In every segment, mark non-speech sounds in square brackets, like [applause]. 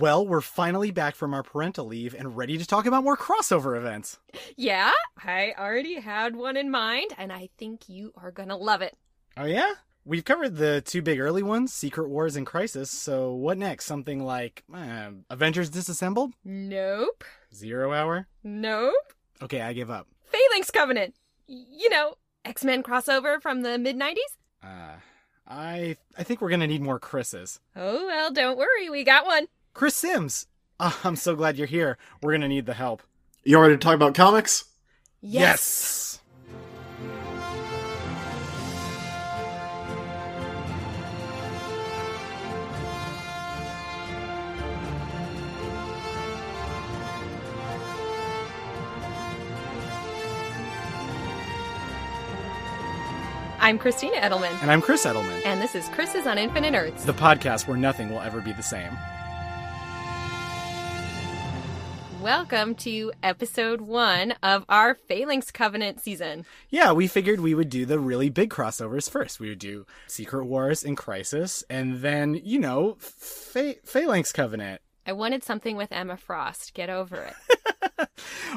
Well, we're finally back from our parental leave and ready to talk about more crossover events. Yeah, I already had one in mind, and I think you are gonna love it. Oh, yeah? We've covered the two big early ones, Secret Wars and Crisis, so what next? Something like uh, Avengers Disassembled? Nope. Zero Hour? Nope. Okay, I give up. Phalanx Covenant. You know, X Men crossover from the mid 90s? Uh, I I think we're gonna need more Chris's. Oh, well, don't worry, we got one. Chris Sims! Oh, [laughs] I'm so glad you're here. We're gonna need the help. You ready to talk about comics? Yes! I'm Christina Edelman, And I'm Chris Edelman, and this is Chris's on Infinite Earths. the podcast where nothing will ever be the same. Welcome to episode one of our Phalanx Covenant season. Yeah, we figured we would do the really big crossovers first. We would do Secret Wars and Crisis, and then, you know, Pha- Phalanx Covenant. I wanted something with Emma Frost. Get over it. [laughs]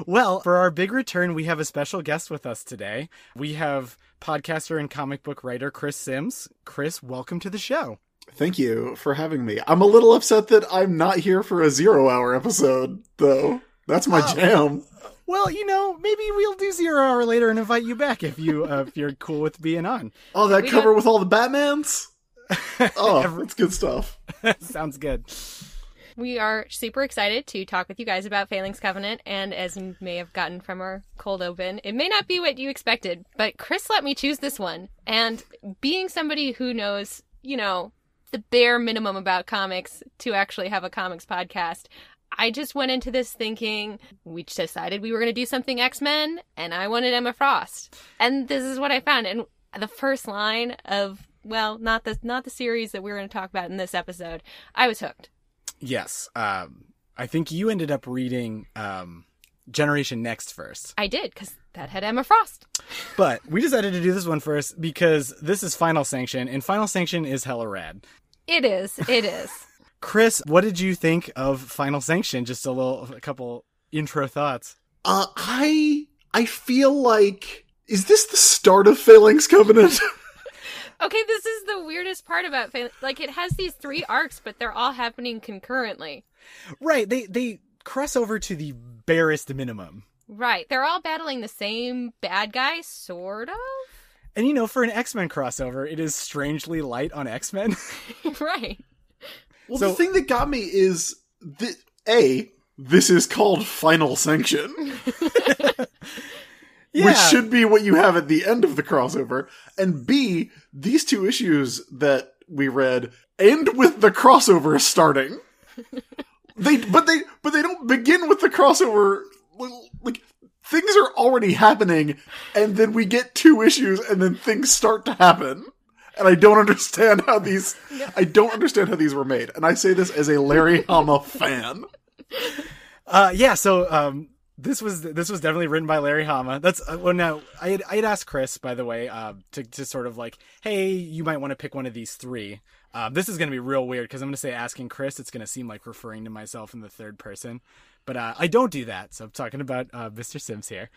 Well, for our big return, we have a special guest with us today. We have podcaster and comic book writer Chris Sims. Chris, welcome to the show. Thank you for having me. I'm a little upset that I'm not here for a zero hour episode, though. That's my Oh. jam. Well, you know, maybe we'll do zero hour later and invite you back if you [laughs] uh, if you're cool with being on. Oh, that We cover don't- with all the Batmans? [laughs] Oh, that's good stuff. [laughs] Sounds good. We are super excited to talk with you guys about Phalanx Covenant, and as you may have gotten from our cold open, it may not be what you expected, but Chris let me choose this one. And being somebody who knows, you know, the bare minimum about comics to actually have a comics podcast, I just went into this thinking we decided we were going to do something X Men, and I wanted Emma Frost, and this is what I found. And the first line of well, not the not the series that we're going to talk about in this episode, I was hooked. Yes. Um, I think you ended up reading um, Generation Next first. I did because that had Emma Frost. But we decided to do this one first because this is Final Sanction, and Final Sanction is hella rad. It is. It is. [laughs] Chris, what did you think of Final Sanction? Just a little, a couple intro thoughts. Uh, I I feel like is this the start of Phalanx Covenant? [laughs] okay, this is the weirdest part about Phan- like it has these three arcs, but they're all happening concurrently. Right. They they cross over to the barest minimum. Right. They're all battling the same bad guy, sort of. And you know, for an X Men crossover, it is strangely light on X Men. [laughs] [laughs] right. well, So- the thing that got me is that a this is called Final Sanction, [laughs] which should be what you have at the end of the crossover, and b these two issues that we read end with the crossover starting. they but they but they don't begin with the crossover like things are already happening and then we get two issues and then things start to happen and i don't understand how these i don't understand how these were made and i say this as a larry hama fan Uh, yeah. So um, this was this was definitely written by Larry Hama. That's uh, well. Now I had I had asked Chris, by the way, uh, to to sort of like, hey, you might want to pick one of these three. Um, this is going to be real weird because I'm going to say asking Chris. It's going to seem like referring to myself in the third person, but uh, I don't do that. So I'm talking about uh, Mr. Sims here,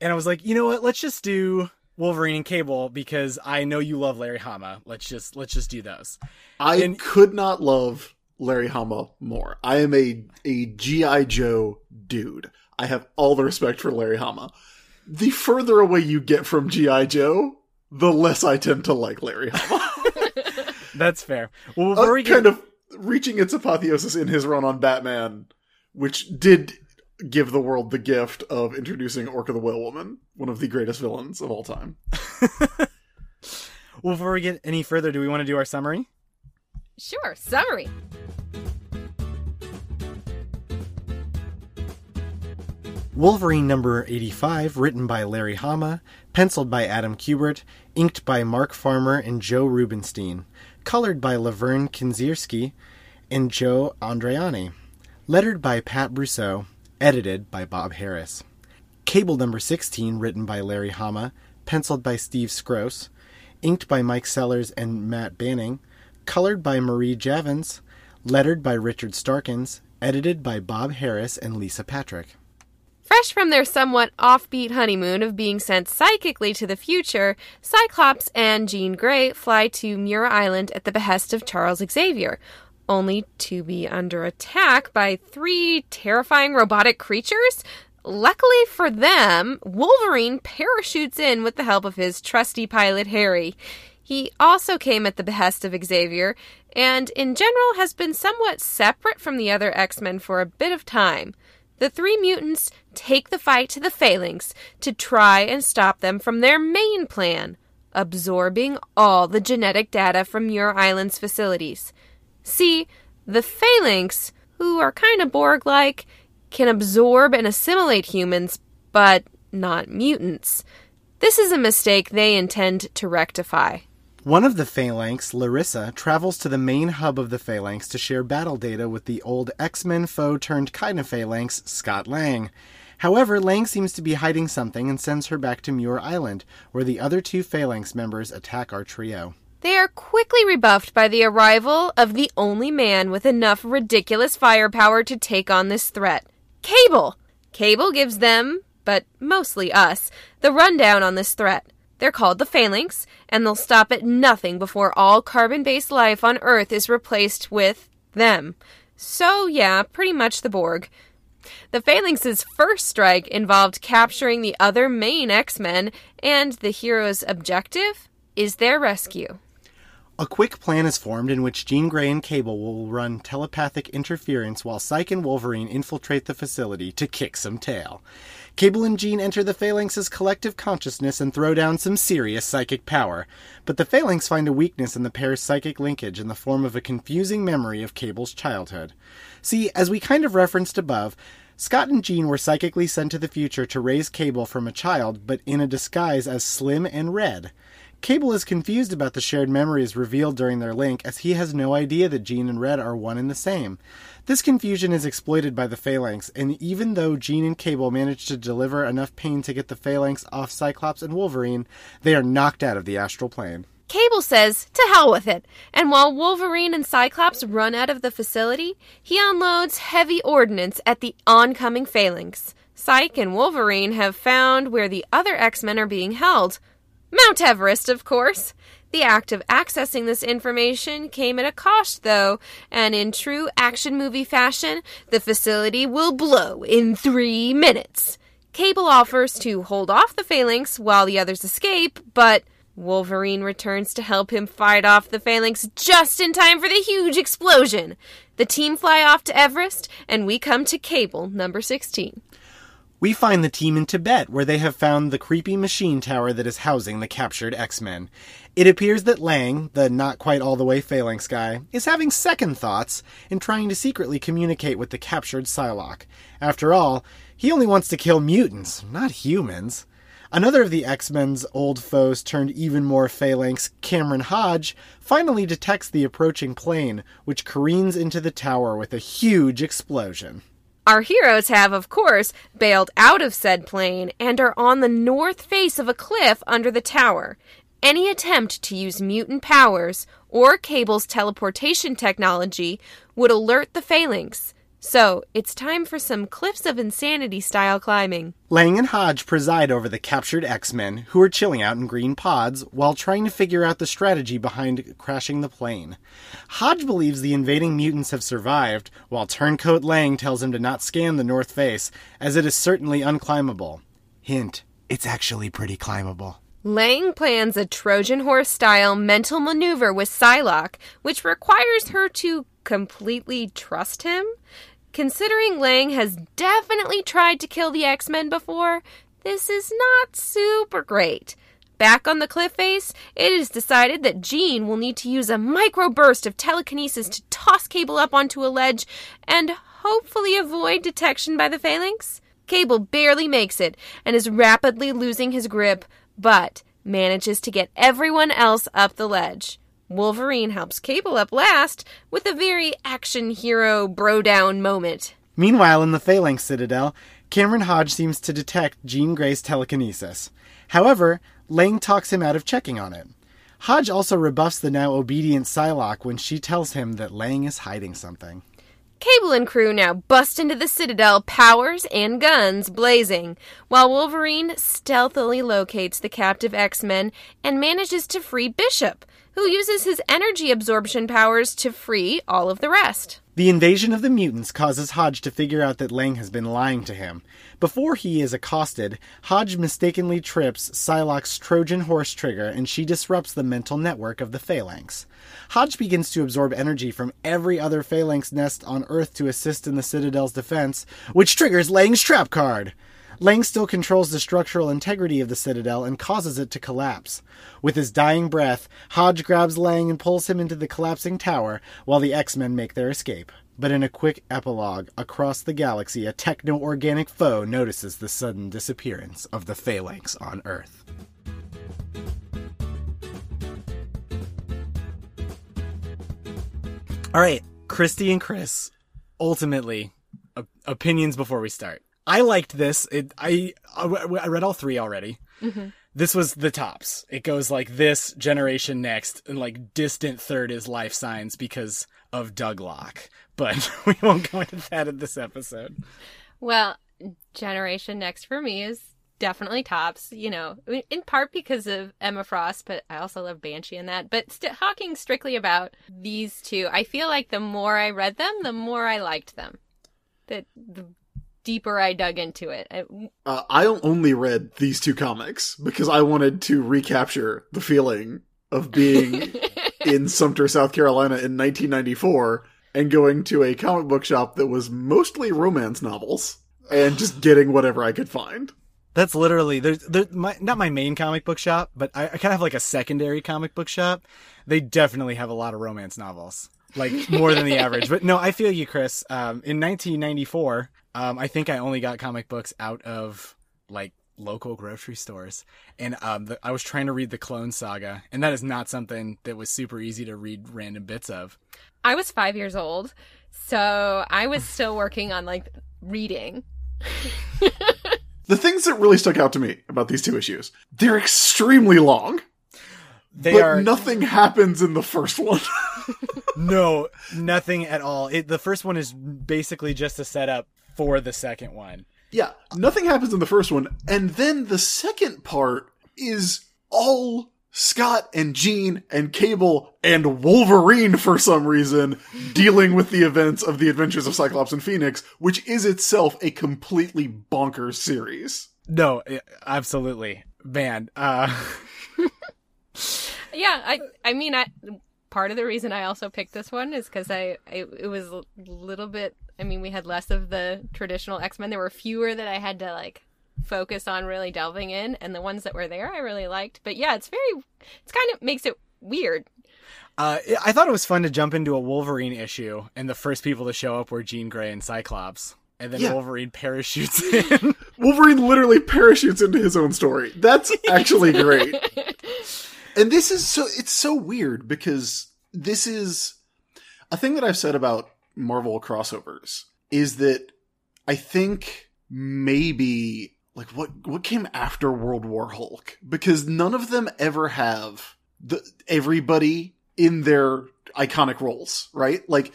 and I was like, you know what? Let's just do Wolverine and Cable because I know you love Larry Hama. Let's just let's just do those. i And- could not love larry hama more i am a a gi joe dude i have all the respect for larry hama the further away you get from gi joe the less i tend to like larry hama [laughs] [laughs] That's fair. Well, uh, we get kind of reaching its apotheosis in his run on Batman, which did give the world the gift of introducing Orca the Whale Woman, one of the greatest villains of all time. [laughs] well, before we get any further, do we want to do our summary? Sure. Summary. Wolverine number 85, written by Larry Hama, penciled by Adam Kubert, inked by Mark Farmer and Joe Rubinstein, colored by Laverne Kinzierski and Joe Andreani, lettered by Pat Brosseau, edited by Bob Harras. Cable number 16, written by Larry Hama, penciled by Steve Skroce, inked by Mike Sellers and Matt Banning, colored by Marie Javins, lettered by Richard Starkings, edited by Bob Harras and Lisa Patrick. Fresh from their somewhat offbeat honeymoon of being sent psychically to the future, Cyclops and Jean Grey fly to Muir Island at the behest of Charles Xavier, only to be under attack by three terrifying robotic creatures. Luckily for them, Wolverine parachutes in with the help of his trusty pilot Harry. He also came at the behest of Xavier, and in general has been somewhat separate from the other X Men for a bit of time. The three mutants take the fight to the Phalanx to try and stop them from their main plan, absorbing all the genetic data from Muir Island's facilities. See, the Phalanx, who are kind of Borg like, can absorb and assimilate humans, but not mutants. This is a mistake they intend to rectify. One of the Phalanx, Larissa, travels to the main hub of the Phalanx to share battle data with the old X Men foe turned kind of Phalanx, Scott Lang. However, Lang seems to be hiding something and sends her back to Muir Island, where the other two Phalanx members attack our trio. They are quickly rebuffed by the arrival of the only man with enough ridiculous firepower to take on this threat Cable! Cable gives them, but mostly us, the rundown on this threat. They're called the Phalanx, and they'll stop at nothing before all carbon based life on Earth is replaced with them. So, yeah, pretty much the Borg. The Phalanx's first strike involved capturing the other main X Men, and the hero's objective is their rescue. A quick plan is formed in which Jean Grey and Cable will run telepathic interference while Cyke and Wolverine infiltrate the facility to kick some tail. Cable and Jean enter the Phalanx's collective consciousness and throw down some serious psychic power, but the Phalanx find a weakness in the pair's psychic linkage in the form of a confusing memory of Cable's childhood. See, as we kind of referenced above, Scott and Jean were psychically sent to the future to raise Cable from a child, but in a disguise as Slim and Red. Cable is confused about the shared memories revealed during their link, as he has no idea that Jean and Red are one and the same. This confusion is exploited by the Phalanx, and even though Jean and Cable manage to deliver enough pain to get the Phalanx off Cyclops and Wolverine, they are knocked out of the astral plane. Cable says, to hell with it. And while Wolverine and Cyclops run out of the facility, he unloads heavy ordnance at the oncoming Phalanx. Cyke and Wolverine have found where the other X Men are being held. Mount Everest, of course. The act of accessing this information came at a cost, though, and in true action movie fashion, the facility will blow in three minutes. Cable offers to hold off the phalanx while the others escape, but Wolverine returns to help him fight off the phalanx just in time for the huge explosion. The team fly off to Everest, and we come to Cable number 16. We find the team in Tibet, where they have found the creepy machine tower that is housing the captured X Men. It appears that Lang, the not quite all the way Phalanx guy, is having second thoughts and trying to secretly communicate with the captured Psylocke. After all, he only wants to kill mutants, not humans. Another of the X Men's old foes turned even more phalanx, Cameron Hodge, finally detects the approaching plane, which careens into the tower with a huge explosion. Our heroes have, of course, bailed out of said plane and are on the north face of a cliff under the tower. Any attempt to use mutant powers or Cable's teleportation technology would alert the Phalanx. So, it's time for some Cliffs of Insanity style climbing. Lang and Hodge preside over the captured X Men, who are chilling out in green pods while trying to figure out the strategy behind crashing the plane. Hodge believes the invading mutants have survived, while Turncoat Lang tells him to not scan the north face, as it is certainly unclimbable. Hint, it's actually pretty climbable. Lang plans a Trojan horse style mental maneuver with Psylocke, which requires her to completely trust him. Considering Lang has definitely tried to kill the X Men before, this is not super great. Back on the cliff face, it is decided that Jean will need to use a microburst of telekinesis to toss Cable up onto a ledge and hopefully avoid detection by the Phalanx. Cable barely makes it and is rapidly losing his grip, but manages to get everyone else up the ledge. Wolverine helps Cable up last with a very action hero bro down moment. Meanwhile, in the Phalanx Citadel, Cameron Hodge seems to detect Jean Grey's telekinesis. However, Lang talks him out of checking on it. Hodge also rebuffs the now obedient Psylocke when she tells him that Lang is hiding something. Cable and crew now bust into the Citadel, powers and guns blazing, while Wolverine stealthily locates the captive X Men and manages to free Bishop, who uses his energy absorption powers to free all of the rest. The invasion of the mutants causes Hodge to figure out that Lang has been lying to him. Before he is accosted, Hodge mistakenly trips Psylocke's Trojan horse trigger and she disrupts the mental network of the Phalanx. Hodge begins to absorb energy from every other Phalanx nest on Earth to assist in the Citadel's defense, which triggers Lang's trap card. Lang still controls the structural integrity of the Citadel and causes it to collapse. With his dying breath, Hodge grabs Lang and pulls him into the collapsing tower while the X Men make their escape. But in a quick epilogue, across the galaxy, a techno organic foe notices the sudden disappearance of the Phalanx on Earth. All right, Christy and Chris, ultimately, op- opinions before we start. I liked this. It, I I read all three already. Mm-hmm. This was the tops. It goes like this generation next, and like distant third is Life Signs because of Douglock. But [laughs] we won't go into that in this episode. Well, generation next for me is definitely tops. You know, in part because of Emma Frost, but I also love Banshee in that. But st- talking strictly about these two, I feel like the more I read them, the more I liked them. The the deeper I dug into it. I, uh, I only read these two comics because I wanted to recapture the feeling of being [laughs] in Sumter, South Carolina in 1994 and going to a comic book shop that was mostly romance novels and just getting whatever I could find. That's literally there's there, my not my main comic book shop, but I, I kind of have like a secondary comic book shop. They definitely have a lot of romance novels, like more than the average. But no, I feel you, Chris. Um, in 1994, um, I think I only got comic books out of like local grocery stores, and um, the, I was trying to read the Clone Saga, and that is not something that was super easy to read random bits of. I was five years old, so I was [sighs] still working on like reading. [laughs] the things that really stuck out to me about these two issues, they're extremely long. They but are nothing happens in the first one. [laughs] [laughs] no, nothing at all. It, the first one is basically just a setup for the second one. Yeah, nothing happens in the first one, and then the second part is all Scott and Jean and Cable and Wolverine for some reason dealing with the events of the Adventures of Cyclops and Phoenix, which is itself a completely bonkers series. No, absolutely. Man, uh [laughs] Yeah, I I mean I part of the reason I also picked this one is cuz I, I it was a little bit I mean we had less of the traditional X-Men. There were fewer that I had to like focus on really delving in and the ones that were there I really liked. But yeah, it's very it's kind of makes it weird. Uh, I thought it was fun to jump into a Wolverine issue, and the first people to show up were Jean Grey and Cyclops, and then Yeah. Wolverine [laughs] parachutes [laughs] in. Wolverine literally parachutes into his own story. That's actually great. [laughs] And this is so it's so weird because this is a thing that I've said about Marvel crossovers is that I think maybe like what what came after World War Hulk because none of them ever have the everybody in their iconic roles, right? Like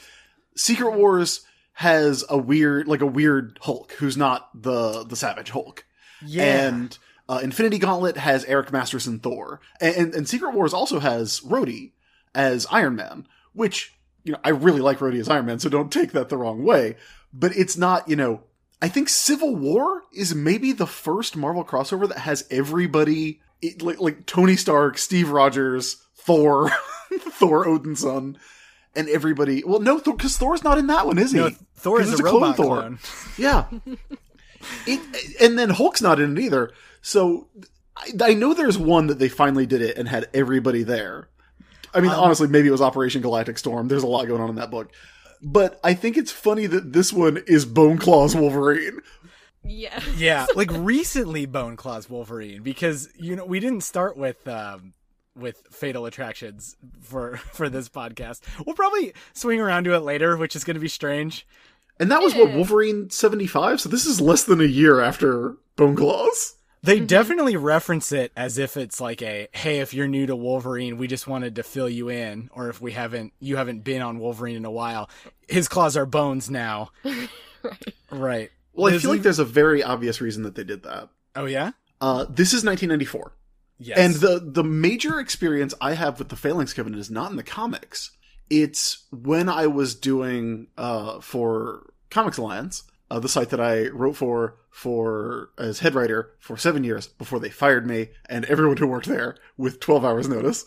Secret Wars has a weird like a weird Hulk who's not the the Savage Hulk. Yeah. And uh, Infinity Gauntlet has Eric Masterson Thor, and, and, and Secret Wars also has Rhodey as Iron Man, which you know I really like Rhodey as Iron Man, so don't take that the wrong way. But it's not, you know, I think Civil War is maybe the first Marvel crossover that has everybody it, like, like Tony Stark, Steve Rogers, Thor, [laughs] Thor Odinson, and everybody. Well, no, because Thor, Thor's not in that one, is he? no, Thor 'Cause is it's a robot Thor. clone. Yeah. [laughs] it, and then Hulk's not in it either. So I, I know there's one that they finally did it and had everybody there. I mean, Um, honestly, maybe it was Operation Galactic Storm. There's a lot going on in that book. But I think it's funny that this one is Bone Claw's Wolverine. Yeah. [laughs] yeah, [laughs] like recently Bone Claw's Wolverine because you know we didn't start with um with Fatal Attractions for [laughs] for this podcast. We'll probably swing around to it later, which is going to be strange. And that was what Wolverine 75. So this is less than a year after Bone Claws. They definitely reference it as if it's like a hey, if you're new to Wolverine, we just wanted to fill you in, or if we haven't you haven't been on Wolverine in a while, his claws are bones now. [laughs] right. Right. Well, I There's feel like there's a very obvious reason that they did that. Oh yeah. Uh, this is 1994. Yes. And the the major experience I have with the Phalanx Covenant is not in the comics. It's when I was doing uh, for Comics Alliance, uh, the site that I wrote for for as head writer for seven years before they fired me and everyone who worked there with 12 hours notice.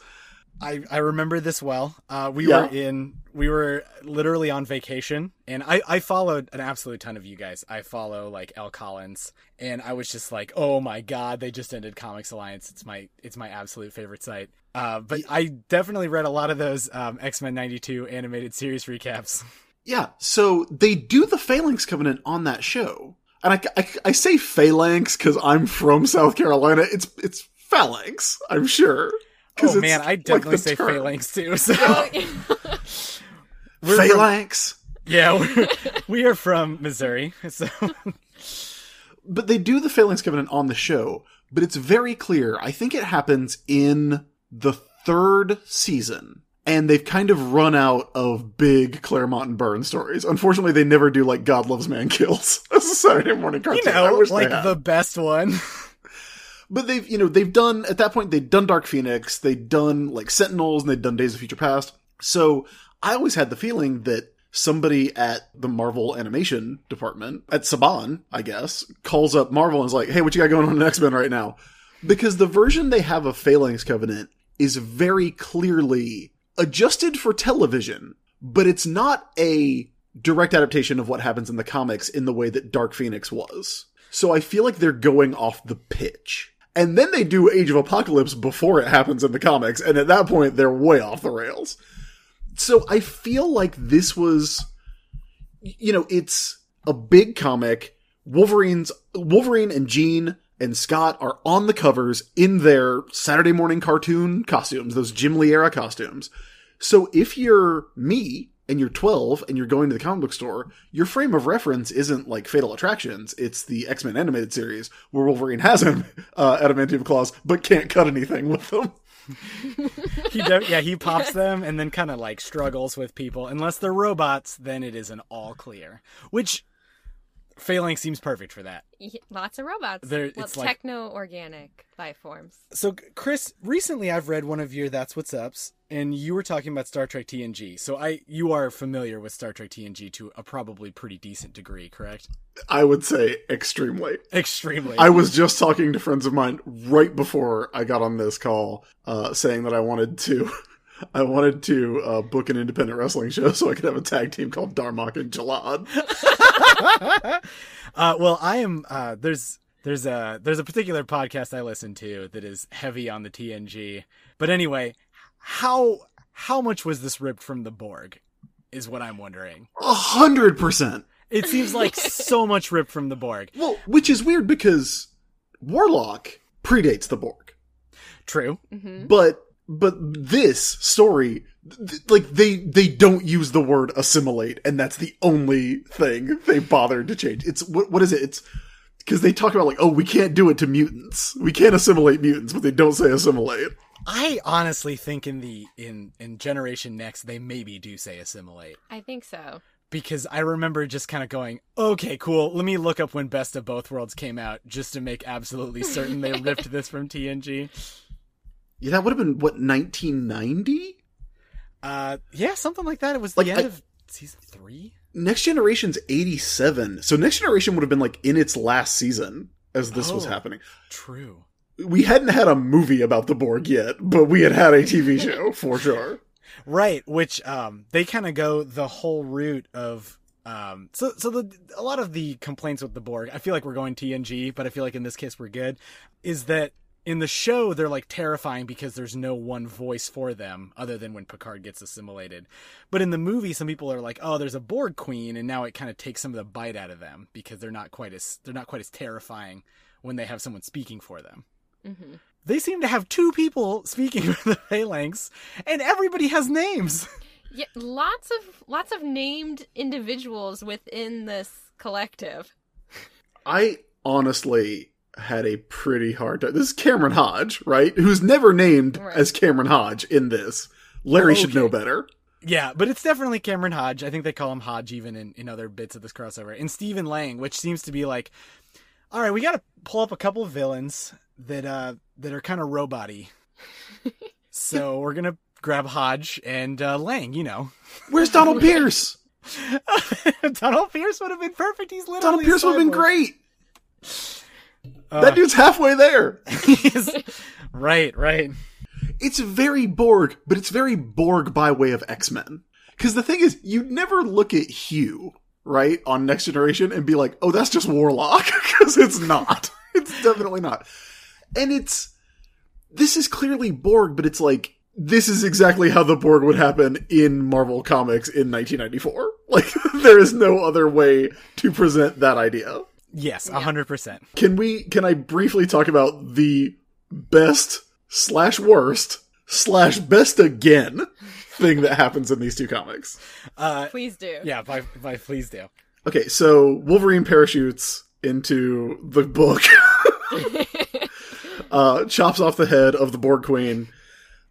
I, I remember this well. Uh, we Yeah. were in we were literally on vacation, and I, I followed an absolute ton of you guys. I follow like Elle Collins, and I was just like, oh my god, they just ended Comics Alliance. It's my it's my absolute favorite site. Uh, but I definitely read a lot of those um, X Men '92 animated series recaps. [laughs] Yeah, so they do the Phalanx Covenant on that show. And I, I, I say Phalanx because I'm from South Carolina. It's it's Phalanx, I'm sure. Oh man, I definitely the say term. phalanx too. [laughs] So we're from- Phalanx. yeah, we're, we are from Missouri. So but they do the Phalanx Covenant on the show, but it's very clear. I think it happens in the third season. And they've kind of run out of big Claremont and Byrne stories. Unfortunately, they never do like God Loves Man Kills [laughs] as a Saturday morning cartoon. you I know, like the best one. [laughs] But they've, you know, they've done, at that point, they'd done Dark Phoenix, they'd done, like, Sentinels, and they'd done Days of Future Past. So, I always had the feeling that somebody at the Marvel animation department, at Saban, I guess, calls up Marvel and is like, hey, what you got going on in X-Men right now? Because the version they have of Phalanx Covenant is very clearly adjusted for television, but it's not a direct adaptation of what happens in the comics in the way that Dark Phoenix was. So I feel like they're going off the pitch. And then they do Age of Apocalypse before it happens in the comics, and at that point they're way off the rails. So I feel like this was you know, it's a big comic. Wolverine's Wolverine and Jean and Scott are on the covers in their Saturday morning cartoon costumes, those Jim Lee era costumes. So if you're me and you're 12 and you're going to the comic book store, your frame of reference isn't like Fatal Attractions. It's the X-Men animated series where Wolverine has him, uh, adamantium claws, but can't cut anything with them. he yeah he pops them and then kind of like struggles with people unless they're robots then it is an all clear which phalanx seems perfect for that Y- Lots of robots. There- well, it's like- techno-organic life forms. so chris recently i've read one of your that's what's ups and you were talking about star trek tng so i you are familiar with star trek tng to a probably pretty decent degree correct I would say extremely. extremely I was just talking to friends of mine right before I got on this call, uh, saying that I wanted to, [laughs] I wanted to uh, book an independent wrestling show so I could have a tag team called Darmok and Jalad. [laughs] uh, well, I am. Uh, there's there's a there's a particular podcast I listen to that is heavy on the TNG. But anyway, how how much was this ripped from the Borg? Is what I'm wondering. A hundred percent. It seems like so [laughs] much ripped from the Borg. Well, which is weird because Warlock predates the Borg, True. hmm but but this story, th- like they they don't use the word assimilate, and that's the only thing they bothered to change. It's what what is it? It's because they talk about like, oh, we can't do it to mutants. We can't assimilate mutants, but they don't say assimilate. I honestly think in the in in Generation Next they maybe do say assimilate I think so. because I remember just kind of going, okay, cool. Let me look up when Best of Both Worlds came out just to make absolutely certain they [laughs] ripped this from TNG. Yeah, that would have been what 1990. Uh, yeah, something like that. It was like, the end I- of season three. Next Generation's 87, so Next Generation would have been like in its last season as this was Oh. happening. True. We hadn't had a movie about the Borg yet, but we had had a TV [laughs] show for sure. Right, which um they kind of go the whole route of um so so the a lot of the complaints with the Borg, I feel like we're going TNG, but I feel like in this case we're good, is that in the show they're like terrifying because there's no one voice for them other than when Picard gets assimilated. But in the movie some people are like, "Oh, there's a Borg queen," and now it kind of takes some of the bite out of them because they're not quite as they're not quite as terrifying when they have someone speaking for them. hmm They seem to have two people speaking [laughs] for the Phalanx, and everybody has names. [laughs] Yeah, lots of lots of named individuals within this collective. I honestly had a pretty hard time. This is Cameron Hodge, right? Who's never named Right. as Cameron Hodge in this. Larry should Okay. know better. Yeah, but it's definitely Cameron Hodge. I think they call him Hodge even in, in other bits of this crossover. And Stephen Lang, which seems to be like, all right, we got to pull up a couple of villains that uh that are kind of robot-y. [laughs] so we're gonna grab Hodge and uh, Lang. You know, Where's Donald [laughs] Pierce? Donald Pierce would have been perfect. He's literally Donald Pierce would have been great. Uh, that dude's halfway there. [laughs] He's- right, right. It's very Borg, but it's very Borg by way of X Men. Because the thing is, you never look at Hugh, right, on Next Generation and be like, oh, that's just Warlock. [laughs] Because it's not. [laughs] It's definitely not. And it's. This is clearly Borg, but it's like. This is exactly how the Borg would happen in Marvel Comics in 1994. Like, there is no other way to present that idea. Yes, a hundred percent. Can we, can I briefly talk about the best slash worst slash best again thing that happens in these two comics? Uh, Please do. yeah, by, by please do. Okay, so Wolverine parachutes into the book, [laughs] uh, chops off the head of the Borg Queen,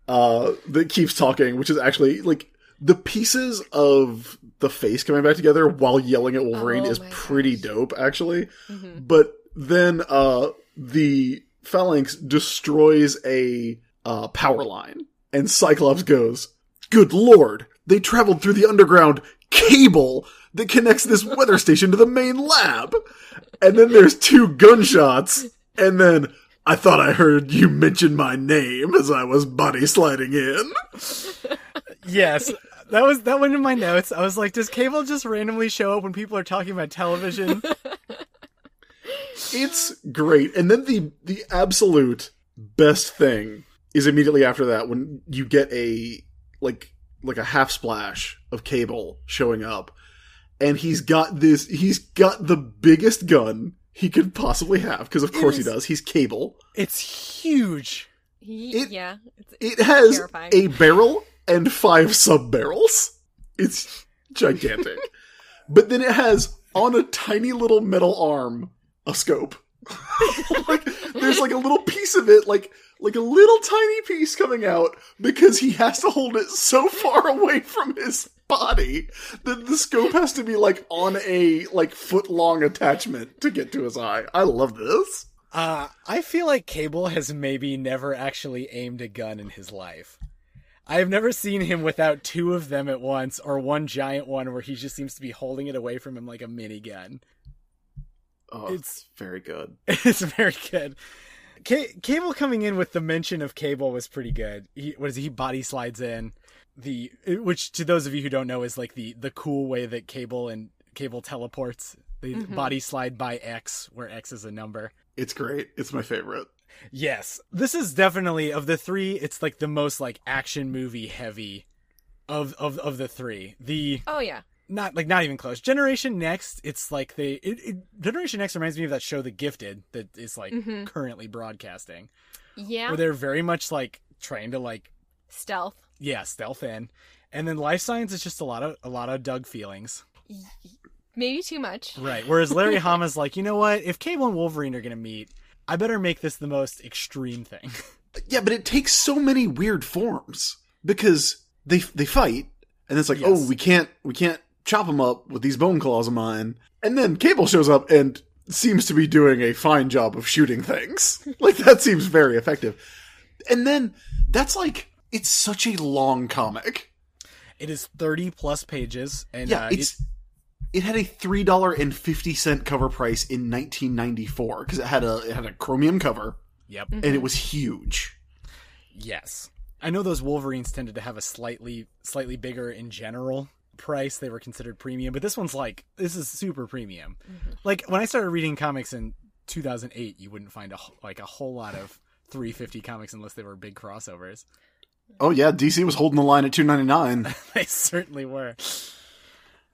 uh, that keeps talking, which is actually like the pieces of the face coming back together while yelling at Wolverine Oh is pretty gosh. dope, actually. Mhm. But then uh the phalanx destroys a uh power line and Cyclops goes, "Good lord, they traveled through the underground cable that connects this weather station to the main lab." And then there's two gunshots and then I thought I heard you mention my name as I was body sliding in. Yes, that was that went in my notes. I was like, does Cable just randomly show up when people are talking about television? [laughs] It's great. And then the the absolute best thing is immediately after that when you get a like like a half splash of cable showing up and he's got this he's got the biggest gun he could possibly have because of course he does. He's cable. it's huge. He- It- yeah. It's, It has Terrifying. a barrel and five sub barrels. It's gigantic. but then it has on a tiny little metal arm a scope. [laughs] like there's like a little piece of it, like like a little tiny piece coming out because he has to hold it so far away from his body that the scope has to be like on a like foot long attachment to get to his eye. I love this. Uh, I feel like Cable has maybe never actually aimed a gun in his life. I have never seen him without two of them at once, or one giant one where he just seems to be holding it away from him like a minigun. Oh, It's- it's very good. [laughs] It's very good. Ca- Cable coming in with the mention of Cable was pretty good. He, what is he? Body slides in the, which to those of you who don't know is like the the cool way that Cable and Cable teleports. They Mhm. body slide by X, where X is a number. It's great. It's my favorite. Yes, this is definitely of the three. It's like the most like action movie heavy of of of the three. The oh yeah. not like not even close. Generation Next, it's like they it, it, Generation Next reminds me of that show The Gifted that is like Mhm. currently broadcasting, Yeah. where they're very much like trying to like Stealth. yeah stealth in, and then Life Signs is just a lot of a lot of Doug feelings, Maybe too much. right? Whereas Larry [laughs] Hama's like, you know what? If Cable and Wolverine are gonna meet, I better make this the most extreme thing. [laughs] Yeah, but it takes so many weird forms because they they fight, and it's like, Yes. oh, we can't we can't chop them up with these bone claws of mine. And then Cable shows up and seems to be doing a fine job of shooting things. [laughs] like that seems very effective. And then that's like it's such a long comic. It is thirty plus pages, and Yeah, uh, it's it had a three dollar and fifty cent cover price in 1994 because it had a it had a chromium cover yep. Mm-hmm. and it was huge. Yes. I know those Wolverines tended to have a slightly slightly bigger in general price. They were considered premium, but this one's like this is super premium. Mm-hmm. Like when I started reading comics in 2008, you wouldn't find a like a whole lot of 350 comics unless they were big crossovers. Oh yeah, DC was holding the line at 299. [laughs] they certainly were.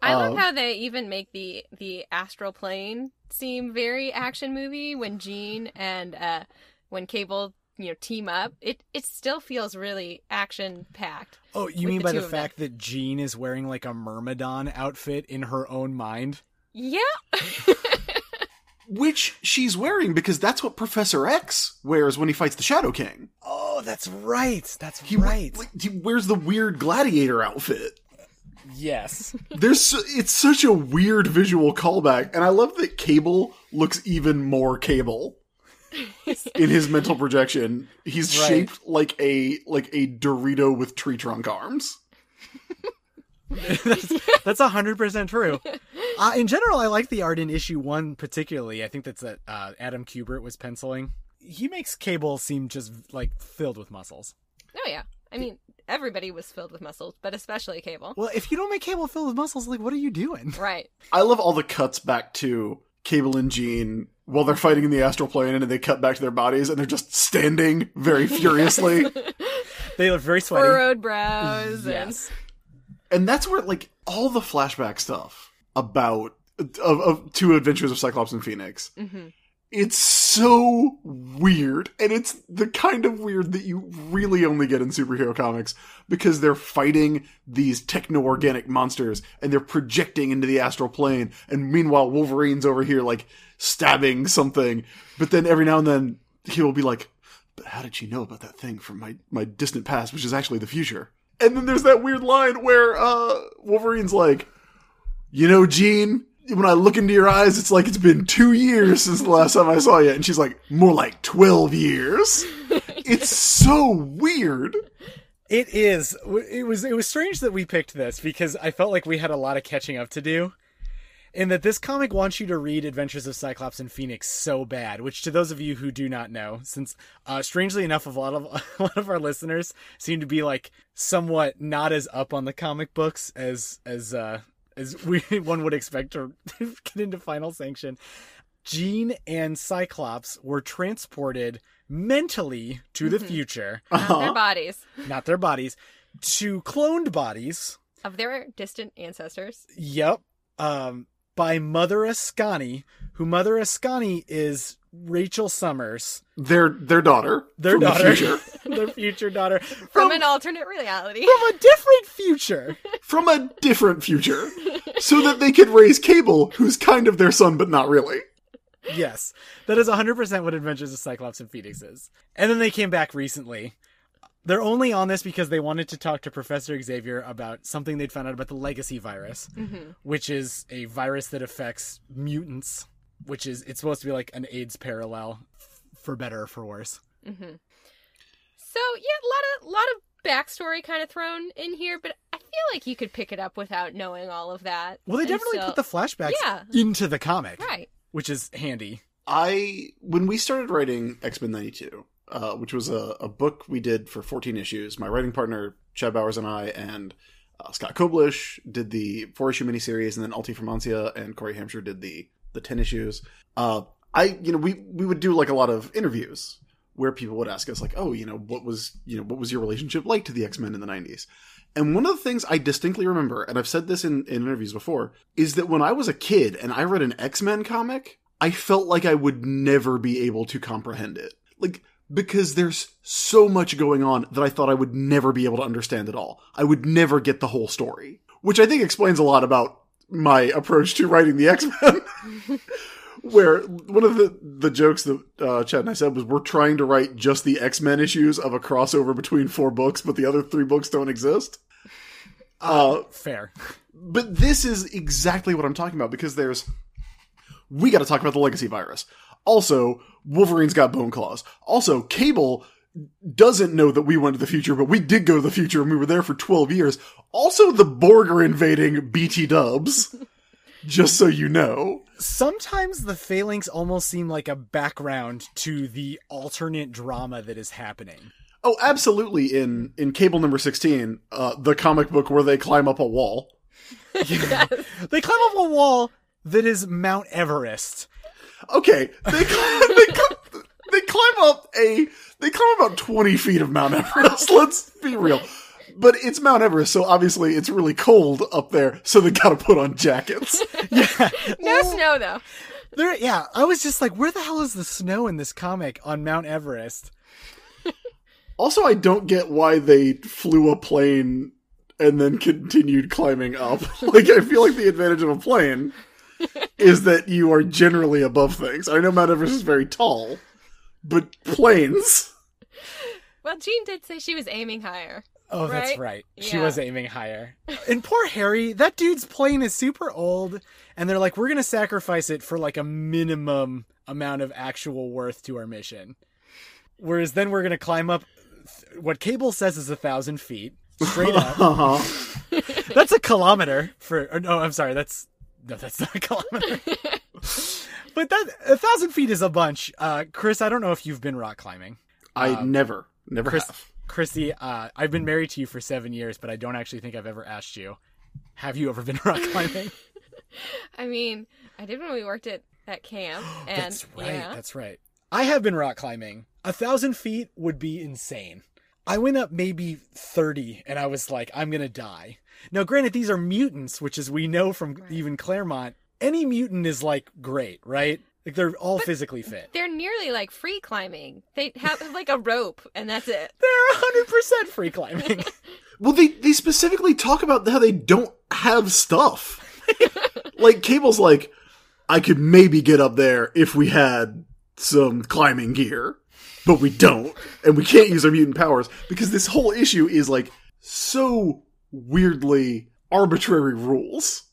I love Uh, how they even make the the astral plane seem very action movie when Jean and uh when Cable you know team up. It it still feels really action packed. Oh, you mean the by the of them. fact that Jean is wearing like a Myrmidon outfit in her own mind? Yeah. [laughs] which she's wearing because that's what Professor X wears when he fights the Shadow King. Oh, that's right. That's He right. like, he wears the weird gladiator outfit. Yes. [laughs] There's it's such a weird visual callback, and I love that Cable looks even more Cable [laughs] in his mental projection. He's Right. shaped like a like a Dorito with tree trunk arms. That's a hundred percent true. Uh, in general, I like the art in issue one particularly. I think that's that uh, Adam Kubert was penciling. He makes Cable seem just like filled with muscles. Oh yeah. I mean, everybody was filled with muscles, but especially Cable. Well, if you don't make Cable filled with muscles, like what are you doing? [laughs] Right. I love all the cuts back to Cable and Jean while they're fighting in the astral plane, and they cut back to their bodies, and they're just standing very [laughs] furiously. They look very sweaty. Furrowed brows. Yes. and that's where like all the flashback stuff about of, of two adventures of Cyclops and Phoenix. hmm It's so weird, and it's the kind of weird that you really only get in superhero comics because they're fighting these techno-organic monsters and they're projecting into the astral plane, and meanwhile Wolverine's over here like stabbing something, but then every now and then he will be like, "But how did she know about that thing from my my distant past, which is actually the future?" And then there's that weird line where uh Wolverine's like, "You know, Jean." When I look into your eyes, it's like it's been two years since the last time I saw you. And she's like, more like 12 years. [laughs] It's so weird. It is. It was. It was strange that we picked this because I felt like we had a lot of catching up to do. In that this comic wants you to read Adventures of Cyclops and Phoenix so bad, which to those of you who do not know, since uh, strangely enough, a lot of [laughs] a lot of our listeners seem to be like somewhat not as up on the comic books as as uh, as we [laughs] one would expect to [laughs] get into Final Sanction. Jean and Cyclops were transported mentally to the future, [laughs] Not their bodies. not their bodies, to cloned bodies. Of their distant ancestors. Yep. Um, by Mother Askani, who Mother Askani is Rachel Summers, Their their daughter. their from the daughter, future. [laughs] their future daughter From from, an alternate reality. from a different future. from a different future. So that they could raise Cable, who's kind of their son, but not really. yes, that is 100% what Adventures of Cyclops and Phoenix is. And then they came back recently. They're only on this because they wanted to talk to Professor Xavier about something they'd found out about the legacy virus, hmm which is a virus that affects mutants, which is it's supposed to be like an AIDS parallel for better or for worse. hmm So yeah, a lot of lot of backstory kind of thrown in here, but I feel like you could pick it up without knowing all of that. Well, they And definitely so- put the flashbacks Yeah. into the comic, right. which is handy. I when we started writing X Men '92, uh, which was a, a book we did for 14 issues, my writing partner Chad Bowers and I and uh, Scott Koblish did the four issue miniseries, and then Alti Firmansyah and Cory Hamscher did the the 10 issues. Uh, I you know we we would do like a lot of interviews where people would ask us like, oh, you know, what was you know what was your relationship like to the X Men in the '90s? And one of the things I distinctly remember, and I've said this in, in interviews before, is that when I was a kid and I read an X Men comic, I felt like I would never be able to comprehend it. Like, because there's so much going on that I thought I would never be able to understand at all. I would never get the whole story. Which I think explains a lot about my approach to writing the X Men. [laughs] Where one of the, the jokes that uh, Chad and I said was we're trying to write just the X Men issues of a crossover between four books, but the other three books don't exist. Uh, Fair. but this is exactly what I'm talking about because there's we got to talk about the legacy virus. Also, Wolverine's got bone claws. Also, Cable doesn't know that we went to the future, but we did go to the future and we were there for 12 years. Also, the Borg are invading BT dubs. [laughs] just so you know. Sometimes the phalanx almost seem like a background to the alternate drama that is happening. Oh, absolutely. In in Cable number 16, uh, the comic book where they climb up a wall. [laughs] yes. They climb up a wall that is Mount Everest. Okay, they climb, they, climb, they climb up a they climb about twenty feet of Mount Everest. [laughs] Let's be real, but it's Mount Everest, so obviously it's really cold up there. So they got to put on jackets. [laughs] [laughs] Yeah. No snow though. There, yeah, I was just like, where the hell is the snow in this comic on Mount Everest? Also, I don't get why they flew a plane and then continued climbing up. Like I feel like the advantage of a plane is that you are generally above things. I know Mount Everest is very tall, but planes. Well, Jean did say she was aiming higher. Oh, that's Right? right. She Yeah. was aiming higher. And poor Harry, that dude's plane is super old, and they're like, we're gonna sacrifice it for like a minimum amount of actual worth to our mission. Whereas then we're gonna climb up th- what Cable says is a thousand feet straight up. [laughs] Uh-huh. that's a kilometer for. Or no, I'm sorry. That's no, that's not a kilometer. [laughs] but that a thousand feet is a bunch. Uh, Chris, I don't know if you've been rock climbing. I never, never Chris, have. Chrissy, uh, I've been married to you for seven years, but I don't actually think I've ever asked you. Have you ever been [laughs] rock climbing? [laughs] I mean, I did when we worked at that camp, [gasps] and that's right. yeah, That's right. I have been rock climbing. A thousand feet would be insane. I went up maybe 30 and I was like, I'm going to die. Now, granted, these are mutants, which as we know from even Claremont, any mutant is like great, right? Like they're all physically fit. they're nearly like free climbing. They have like a rope, and that's it. [laughs] They're 100% free climbing. [laughs] Well, they they specifically talk about how they don't have stuff. [laughs] like Cable's like, I could maybe get up there if we had some climbing gear, but we don't, and we can't use our mutant powers because this whole issue is like so weirdly arbitrary rules.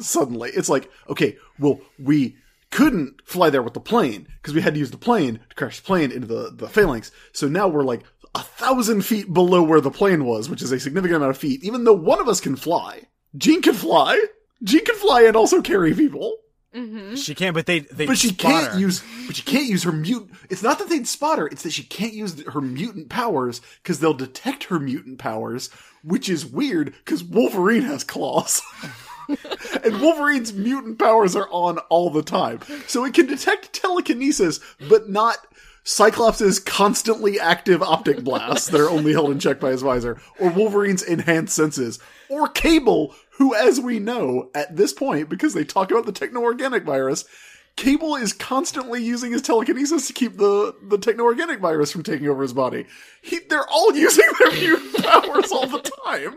Suddenly, it's like, okay, well, we couldn't fly there with the plane because we had to use the plane to crash the plane into the the phalanx. So now we're like a thousand feet below where the plane was, which is a significant amount of feet. Even though one of us can fly, Jean can fly. Jean can fly and also carry people, hmm she can't, but they, they but she spot can't her. use. But she can't use her mutant. It's not that they'd spot her; it's that she can't use her mutant powers because they'll detect her mutant powers, which is weird because Wolverine has claws. [laughs] [laughs] and Wolverine's mutant powers are on all the time. So it can detect telekinesis, but not Cyclops' constantly active optic blasts that are only held in check by his visor, or Wolverine's enhanced senses, or Cable, who, as we know at this point, because they talk about the techno-organic virus, Cable is constantly using his telekinesis to keep the, the techno-organic virus from taking over his body. He, they're all [laughs] using their mutant powers all the time.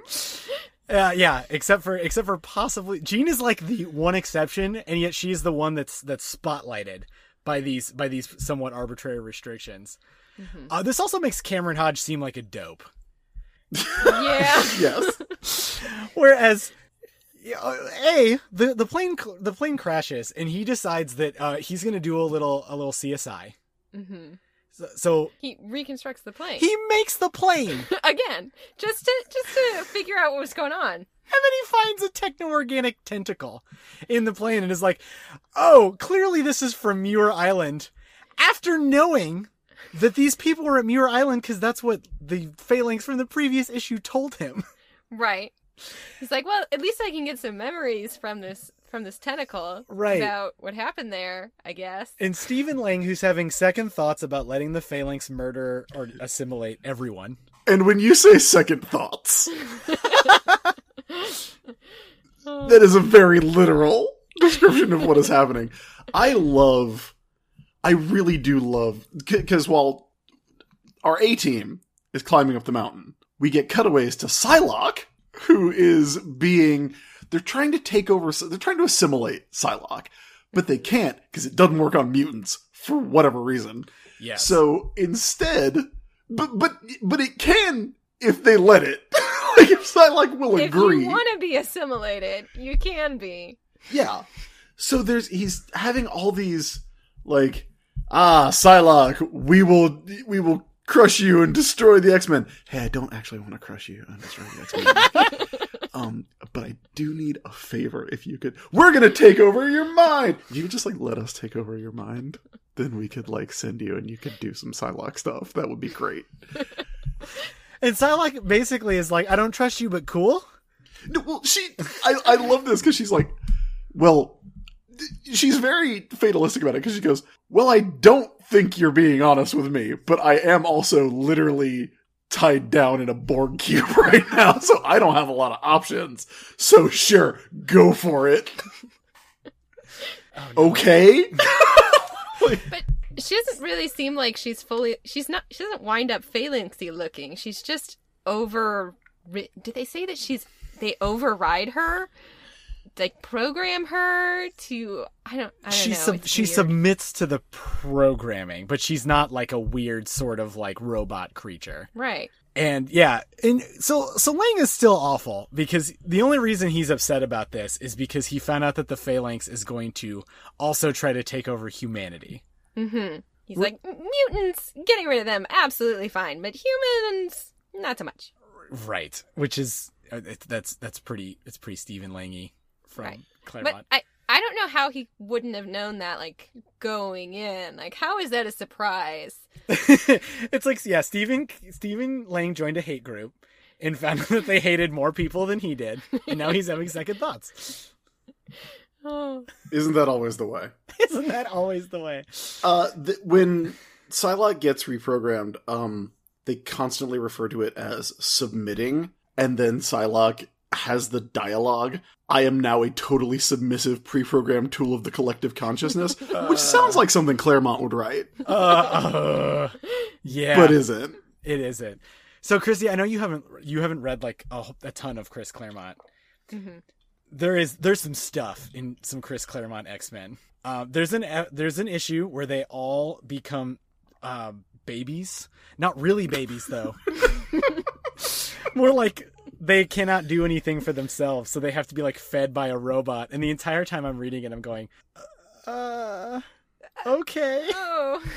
Uh, yeah, except for except for possibly Jean is like the one exception, and yet she's the one that's that's spotlighted by these by these somewhat arbitrary restrictions. Uh, this also makes Cameron Hodge seem like a dope, Yeah. [laughs] Yes. [laughs] whereas. yeah, uh, A the the plane the plane crashes and he decides that uh, he's gonna do a little a little CSI. hmm So, so He reconstructs the plane he makes the plane [laughs] again, just to just to figure out what was going on. And then he finds a techno organic tentacle in the plane and is like, "Oh, clearly this is from Muir Island." After knowing that these people were at Muir Island because that's what the phalanx from the previous issue told him. Right. He's like, well, at least I can get some memories from this from this tentacle Right. about what happened there. I guess. And Stephen Lang, who's having second thoughts about letting the phalanx murder or assimilate everyone. And when you say second thoughts, [laughs] that is a very literal description of what is happening. I love, I really do love, because while our A team is climbing up the mountain, we get cutaways to Psylocke, who is being, they're trying to take over, they're trying to assimilate Psylocke, but they can't because it doesn't work on mutants for whatever reason. Yeah. So instead, but but but it can if they let it. [laughs] like if Psylocke will If agree. If you want to be assimilated, you can be. Yeah. So there's he's having all these like ah Psylocke, we will we will crush you and destroy the X Men. Hey, I don't actually want to crush you and destroy the X Men. [laughs] um, but I do need a favor. If you could, we're gonna take over your mind. You just like let us take over your mind, then we could like send you and you could do some Psylocke stuff. That would be great. [laughs] and Psylocke basically is like, I don't trust you, but cool. No, well, she, I, I love this because she's like, well, she's very fatalistic about it because she goes, well, I don't think you're being honest with me, but I am also literally tied down in a Borg cube [laughs] right now, so I don't have a lot of options. So sure, go for it. Oh, okay. [laughs] But she doesn't really seem like she's fully. She's not. She doesn't wind up phalanxy looking. She's just over. Did they say that she's? They override her like program her to I don't I don't she know. sub- she weird. submits to the programming, but she's not like a weird sort of like robot creature. right. And yeah, and so so Lang is still awful because the only reason he's upset about this is because he found out that the Phalanx is going to also try to take over humanity. Mm-hmm. He's like mutants, getting rid of them, absolutely fine, but humans, not so much. Right, which is uh, that's that's pretty it's pretty Stephen Langy from Right. Claremont. But I I don't know how he wouldn't have known that like going in. Like how is that a surprise? [laughs] it's like yeah, Stephen Stephen Lang joined a hate group and found out [laughs] that they hated more people than he did, and now he's having second thoughts. Oh. Isn't that always the way? [laughs] Isn't that always the way? Uh, th- when Psylocke gets reprogrammed, um, they constantly refer to it as submitting, and then Psylocke has the dialogue. I am now a totally submissive pre-programmed tool of the collective consciousness, which sounds like something Claremont would write, Uh, uh, yeah, but isn't. it isn't. So, Christy, I know you haven't you haven't read like a, a ton of Chris Claremont. hmm There is there's some stuff in some Chris Claremont X Men. Uh, there's an uh, there's an issue where they all become um, babies, not really babies though. [laughs] More like they cannot do anything for themselves, so they have to be like fed by a robot. And the entire time I'm reading it, I'm going, uh, okay. Oh. [laughs]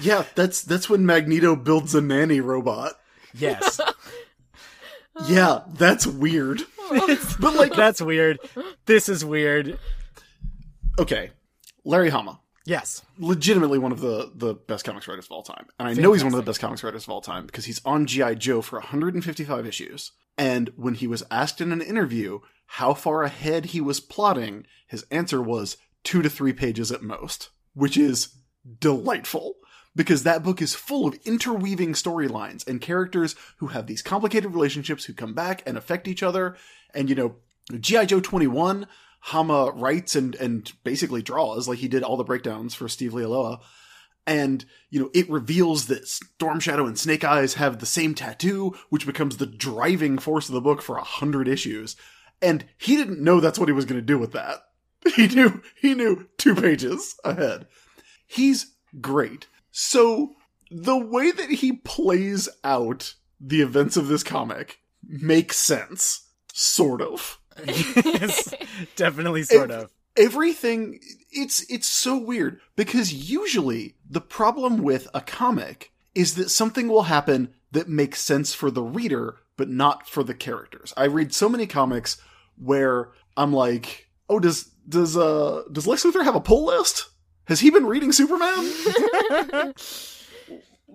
Yeah, that's that's when Magneto builds a nanny robot. Yes, [laughs] Yeah, that's weird. [laughs] but like, that's weird. This is weird. okay, Larry Hama. Yes, legitimately one of the the best comics writers of all time. And I know he's one of the best comics writers of all time because he's on GI Joe for 155 issues. And when he was asked in an interview how far ahead he was plotting, his answer was 2 to 3 pages at most, which is delightful because that book is full of interweaving storylines and characters who have these complicated relationships who come back and affect each other. And you know, GI Joe 21 Hama writes and and basically draws like he did all the breakdowns for Steve Leialoha. And, you know, it reveals that Storm Shadow and Snake Eyes have the same tattoo, which becomes the driving force of the book for a hundred issues. And he didn't know that's what he was going to do with that. [laughs] He knew, he knew two pages ahead. He's great. So the way that he plays out the events of this comic makes sense. Sort of [laughs] yes, definitely, sort Ev- of. everything it's it's so weird because usually the problem with a comic is that something will happen that makes sense for the reader but not for the characters. I read so many comics where I'm like, "Oh, does does uh does Lex Luthor have a pull list? Has he been reading Superman?" [laughs]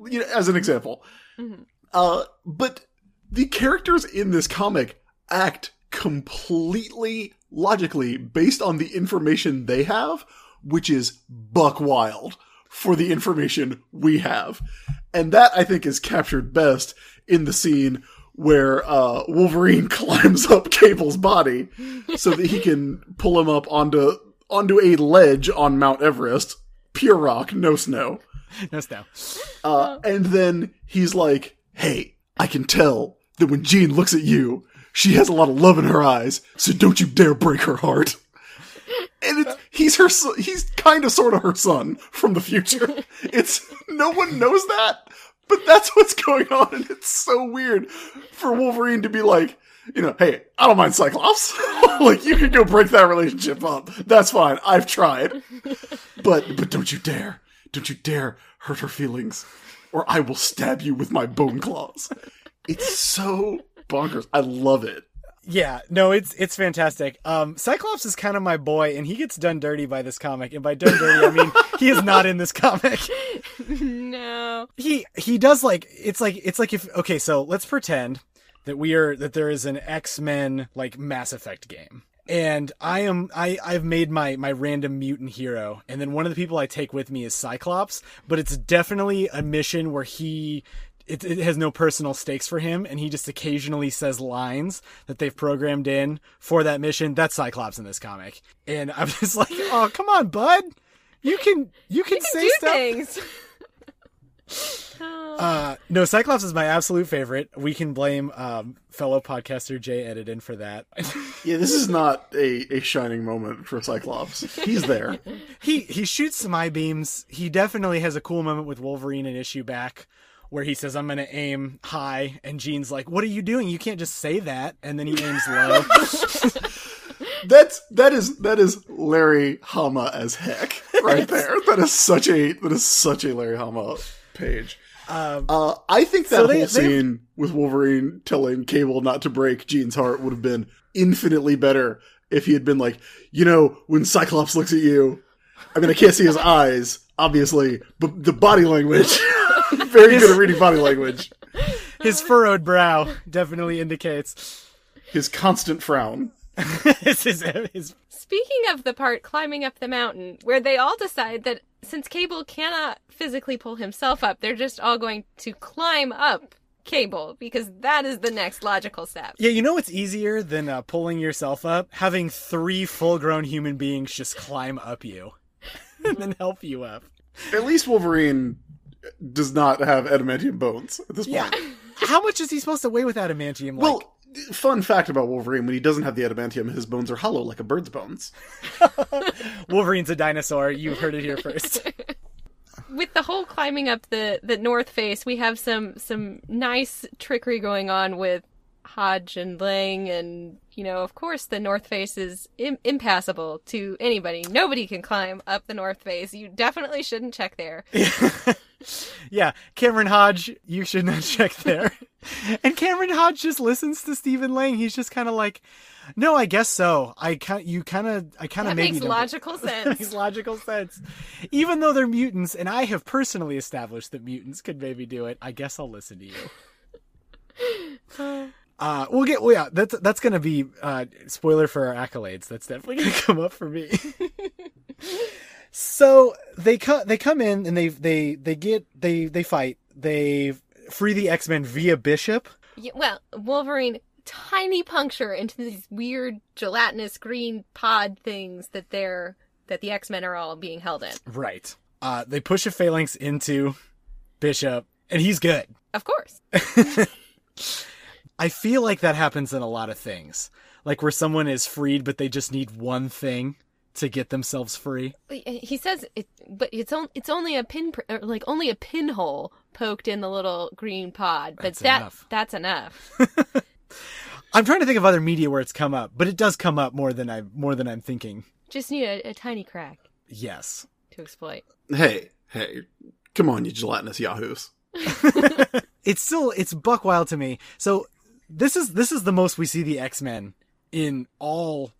you know, as an example. Mhm. Uh, but the characters in this comic act completely logically based on the information they have, which is buck wild for the information we have. And that I think is captured best in the scene where uh, Wolverine [laughs] climbs up Cable's body so that he can pull him up onto onto a ledge on Mount Everest, pure rock, no snow. No snow. Uh, and then he's like, "Hey, I can tell that when Jean looks at you, she has a lot of love in her eyes. So don't you dare break her heart." And it's, he's her, he's kind of, sort of her son from the future. [laughs] It's no one knows that, but that's what's going on, and it's so weird for Wolverine to be like, you know, hey, I don't mind Cyclops. [laughs] like you can go break that relationship up. That's fine. I've tried, but but don't you dare, don't you dare hurt her feelings, or I will stab you with my bone claws. It's so bonkers. I love it. Yeah, no, it's it's fantastic. Um, Cyclops is kind of my boy, and he gets done dirty by this comic. And by done dirty, I mean he is not in this comic. [laughs] [laughs] no. He he does like it's like it's like if okay, so let's pretend that we are that there is an X Men like Mass Effect game, and I am I I've made my my random mutant hero, and then one of the people I take with me is Cyclops, but it's definitely a mission where he. It, it has no personal stakes for him, and he just occasionally says lines that they've programmed in for that mission. That's Cyclops in this comic, and I'm [laughs] just like, "Oh, come on, bud! You can you can, You can say do stuff." things. [laughs] [laughs] Uh, no, Cyclops is my absolute favorite. We can blame um, fellow podcaster Jay Edidin for that. Yeah, this is not a, a shining moment for Cyclops. He's there. he he shoots some eye beams. He definitely has a cool moment with Wolverine in issue back where he says, I'm gonna aim high, and Jean's like, What are you doing? You can't just say that and then he aims low. [laughs] That's that is that is Larry Hama as heck [laughs] right there. That is such a that is such a Larry Hama page. um, Uh, I think that So they- whole scene with Wolverine telling Cable not to break Jean's heart would have been infinitely better if he had been like, you know, when Cyclops looks at you, I mean, I can't see his eyes, obviously, but the body language, [laughs] [laughs] very good at reading body language. [laughs] his furrowed brow definitely indicates His constant frown. [laughs] his, his, his Speaking of the part climbing up the mountain, where they all decide that since Cable cannot physically pull himself up, they're just all going to climb up Cable because that is the next logical step. Yeah, you know what's easier than uh, pulling yourself up? Having three full-grown human beings just climb up you and then help you up. At least Wolverine does not have adamantium bones at this point. [laughs] How much is he supposed to weigh with adamantium? Like, Well, fun fact about Wolverine: when he doesn't have the adamantium, his bones are hollow like a bird's bones. [laughs] Wolverine's a dinosaur. You heard it here first. [laughs] With the whole climbing up the the north face, we have some some nice trickery going on with Hodge and Lang, and you know, of course, the north face is Im- impassable to anybody. Nobody can climb up the north face. You definitely shouldn't check there. [laughs] yeah, Cameron Hodge, you should not check there. [laughs] and Cameron Hodge just listens to Stephen Lang. He's just kind of like, "No, I guess so. I kind, you kind of, I kind of makes logical [laughs] sense. makes logical sense. Even though they're mutants, and I have personally established that mutants could maybe do it, I guess I'll listen to you. Uh, we'll get. Well, yeah, that's that's gonna be uh, spoiler for our accolades. That's definitely gonna [laughs] come up for me. [laughs] so they come they come in and they they they get they they fight. They free the X Men via Bishop. Yeah, well, Wolverine tiny puncture into these weird gelatinous green pod things that they're that the X Men are all being held in. Right. Uh, they push a phalanx into Bishop, and he's good. Of course. [laughs] I feel like that happens in a lot of things. Like where someone is freed, but they just need one thing to get themselves free. He says it, but it's on, it's only a pin, like only a pinhole poked in the little green pod. But That's that enough. that's enough. [laughs] [laughs] I'm trying to think of other media where it's come up, but it does come up more than I more than I'm thinking. Just need a, a tiny crack Yes. to exploit. Hey, hey, come on, you gelatinous yahoos! [laughs] It's still it's buck wild to me. So this is this is the most we see the X-Men in all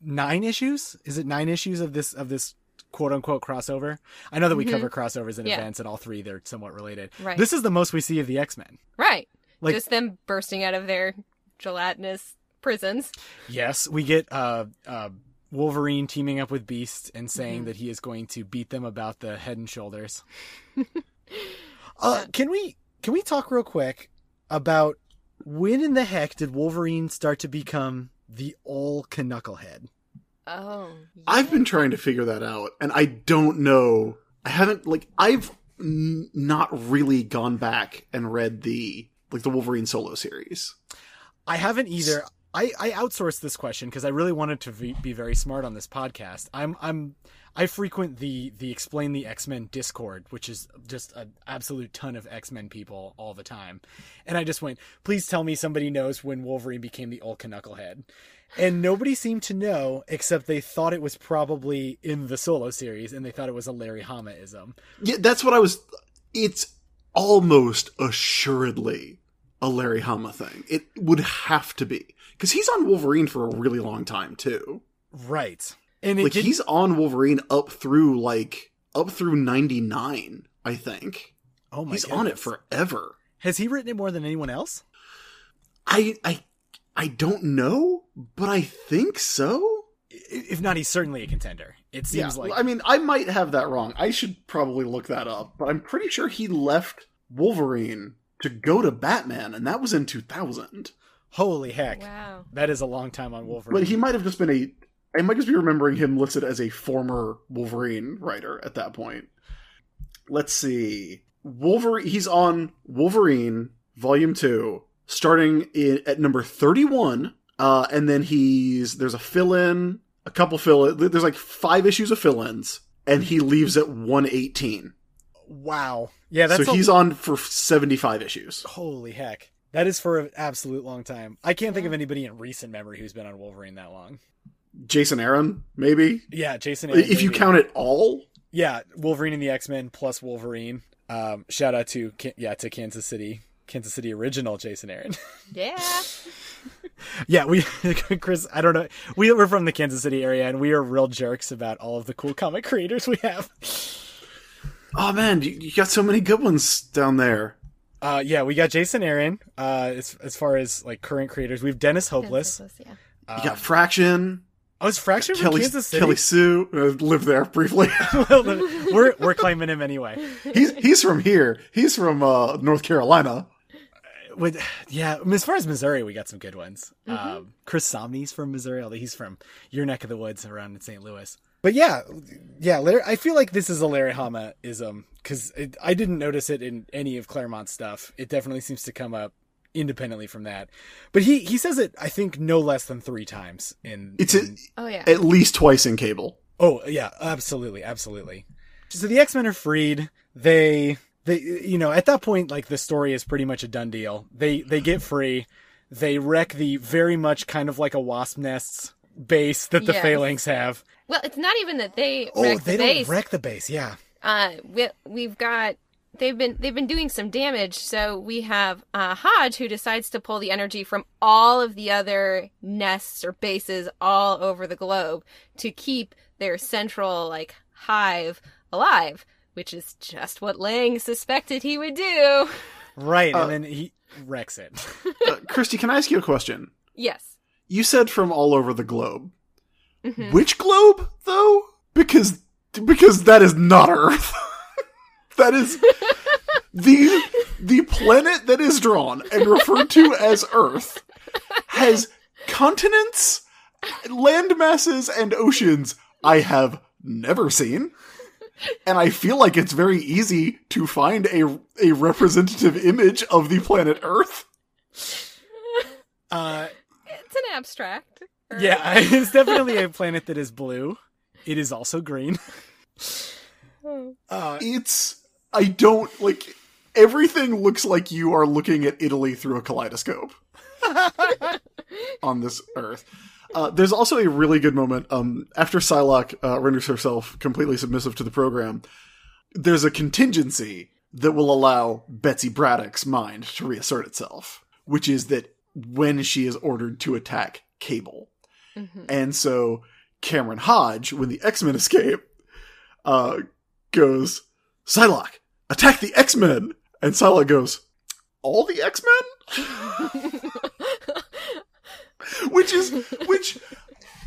nine issues. Is it nine issues of this of this quote unquote crossover? I know that we cover crossovers in Yeah. events and all three they're somewhat related. Right. This is the most we see of the X-Men. Right. Like- Just them bursting out of their gelatinous prisons. Yes, we get uh, uh, Wolverine teaming up with Beast and saying that he is going to beat them about the head and shoulders. [laughs] uh, can we can we talk real quick about when in the heck did Wolverine start to become the ol' Canucklehead? Oh. I've been trying to figure that out, and I don't know. I haven't like I've n- not really gone back and read the like the Wolverine solo series. I haven't either. I, I outsourced this question because I really wanted to be, be very smart on this podcast. I'm I'm I frequent the the explain the X Men Discord, which is just an absolute ton of X Men people all the time, and I just went, please tell me somebody knows when Wolverine became the ol' Canucklehead, and nobody seemed to know except they thought it was probably in the solo series, and they thought it was a Larry Hama-ism. Yeah, that's what I was. It's almost assuredly a Larry Hama thing. It would have to be because he's on Wolverine for a really long time too. Right, and it Like didn't- he's on Wolverine up through like up through ninety nine. I think oh my god. he's on it forever. Has he written it more than anyone else? I I I don't know, but I think so. If not, he's certainly a contender. It seems yeah, like I mean, I might have that wrong. I should probably look that up, but I'm pretty sure he left Wolverine to go to Batman, and that was in 2000. holy heck. Wow. That is a long time on Wolverine. But he might have just been a. I might just be remembering him listed as a former Wolverine writer at that point. Let's see. Wolverine. He's on Wolverine Volume Two, starting in, at number thirty-one, uh, and then he's there's a fill-in, a couple fill. In. There's like five issues of fill-ins, and he leaves at one eighteen. Wow. Yeah, that's so a- he's on for seventy-five issues. holy heck. That is for an absolute long time. I can't think of anybody in recent memory who's been on Wolverine that long. Jason Aaron, maybe Yeah, Jason. Aaron, if you count it all. yeah, Wolverine and the X Men plus Wolverine. Um, shout out to yeah to Kansas City, Kansas City original Jason Aaron. [laughs] Yeah. yeah, we [laughs] Chris. I don't know. We we're from the Kansas City area, and we are real jerks about all of the cool comic creators we have. Oh man, you, you got so many good ones down there. Uh, yeah, we got Jason Aaron. Uh, as as far as like current creators, we have Dennis Hopeless. Yeah. You got Fraction, Oh, is Fraction from Kelly Kansas City? Kelly Sue uh, lived there briefly. [laughs] We're we're claiming him anyway. he's he's from here. He's from uh, North Carolina. With yeah, as far as Missouri, we got some good ones. Um, Chris Samnee's from Missouri, although he's from your neck of the woods around in St. Louis. But yeah, yeah, Larry, I feel like this is a Larry Hama ism because I didn't notice it in any of Claremont's stuff. It definitely seems to come up independently from that. But he he says it, I think, no less than three times in. It's a, Oh yeah. at least twice in Cable. Oh yeah, absolutely, absolutely. So the X Men are freed. They they you know at that point like the story is pretty much a done deal. They they get free. They wreck the very much kind of like a wasp nest's base that the Yes. phalanx have. well, it's not even that they Oh, they the don't base. wreck the base. Yeah. uh, we, we've got they've been they've been doing some damage. So we have uh, Hodge who decides to pull the energy from all of the other nests or bases all over the globe to keep their central like hive alive, which is just what Lang suspected he would do. Right, Uh, and then he wrecks it. [laughs] Uh, Christy, can I ask you a question? Yes. You said from all over the globe. Mhm. Which globe, though? Because because that is not Earth. [laughs] that is the the planet that is drawn and referred to as Earth has continents, land masses, and oceans I have never seen. And I feel like it's very easy to find a a representative image of the planet Earth. Uh, It's an abstract. Or- yeah, [laughs] it's definitely a planet that is blue. It is also green. [laughs] Uh, it's I don't like everything looks like you are looking at Italy through a kaleidoscope [laughs] on this earth. Uh, there's also a really good moment um, after Psylocke uh, renders herself completely submissive to the program. There's a contingency that will allow Betsy Braddock's mind to reassert itself, which is that when she is ordered to attack Cable, Mhm. and so Cameron Hodge, when the X Men escape, uh, goes, Psylocke, attack the X Men! And Psylocke goes, All the X Men? [laughs] which is, which,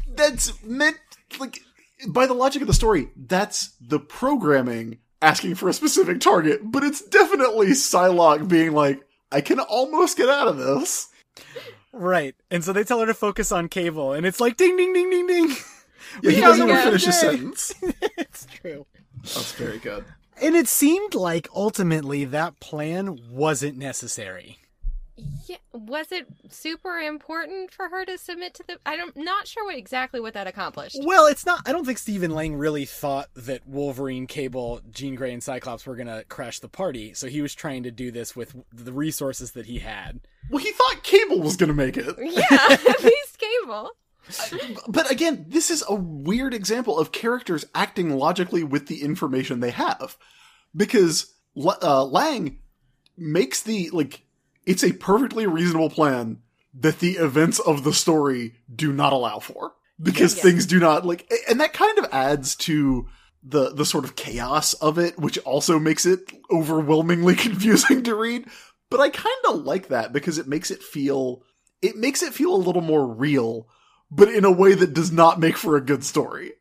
that's meant, like, by the logic of the story, that's the programming asking for a specific target, but it's definitely Psylocke being like, I can almost get out of this. right, and so they tell her to focus on Cable, and it's like ding, ding, ding, ding, ding. Yeah, he doesn't all even finish his [laughs] "Yay." sentence. it's true. That's very good. And it seemed like ultimately that plan wasn't necessary. Yeah, was it super important for her to submit to the? I'm not sure what exactly what that accomplished. Well, it's not. I don't think Stephen Lang really thought that Wolverine, Cable, Jean Grey, and Cyclops were going to crash the party. So he was trying to do this with the resources that he had. Well, he thought Cable was going to make it. Yeah, [laughs] at least [laughs] Cable. But again, this is a weird example of characters acting logically with the information they have. Because uh, Lang makes the, like, it's a perfectly reasonable plan that the events of the story do not allow for. Because Yes. things do not, like, and that kind of adds to the, the sort of chaos of it, which also makes it overwhelmingly [laughs] confusing to read. But I kind of like that because it makes it feel, it makes it feel a little more real but in a way that does not make for a good story.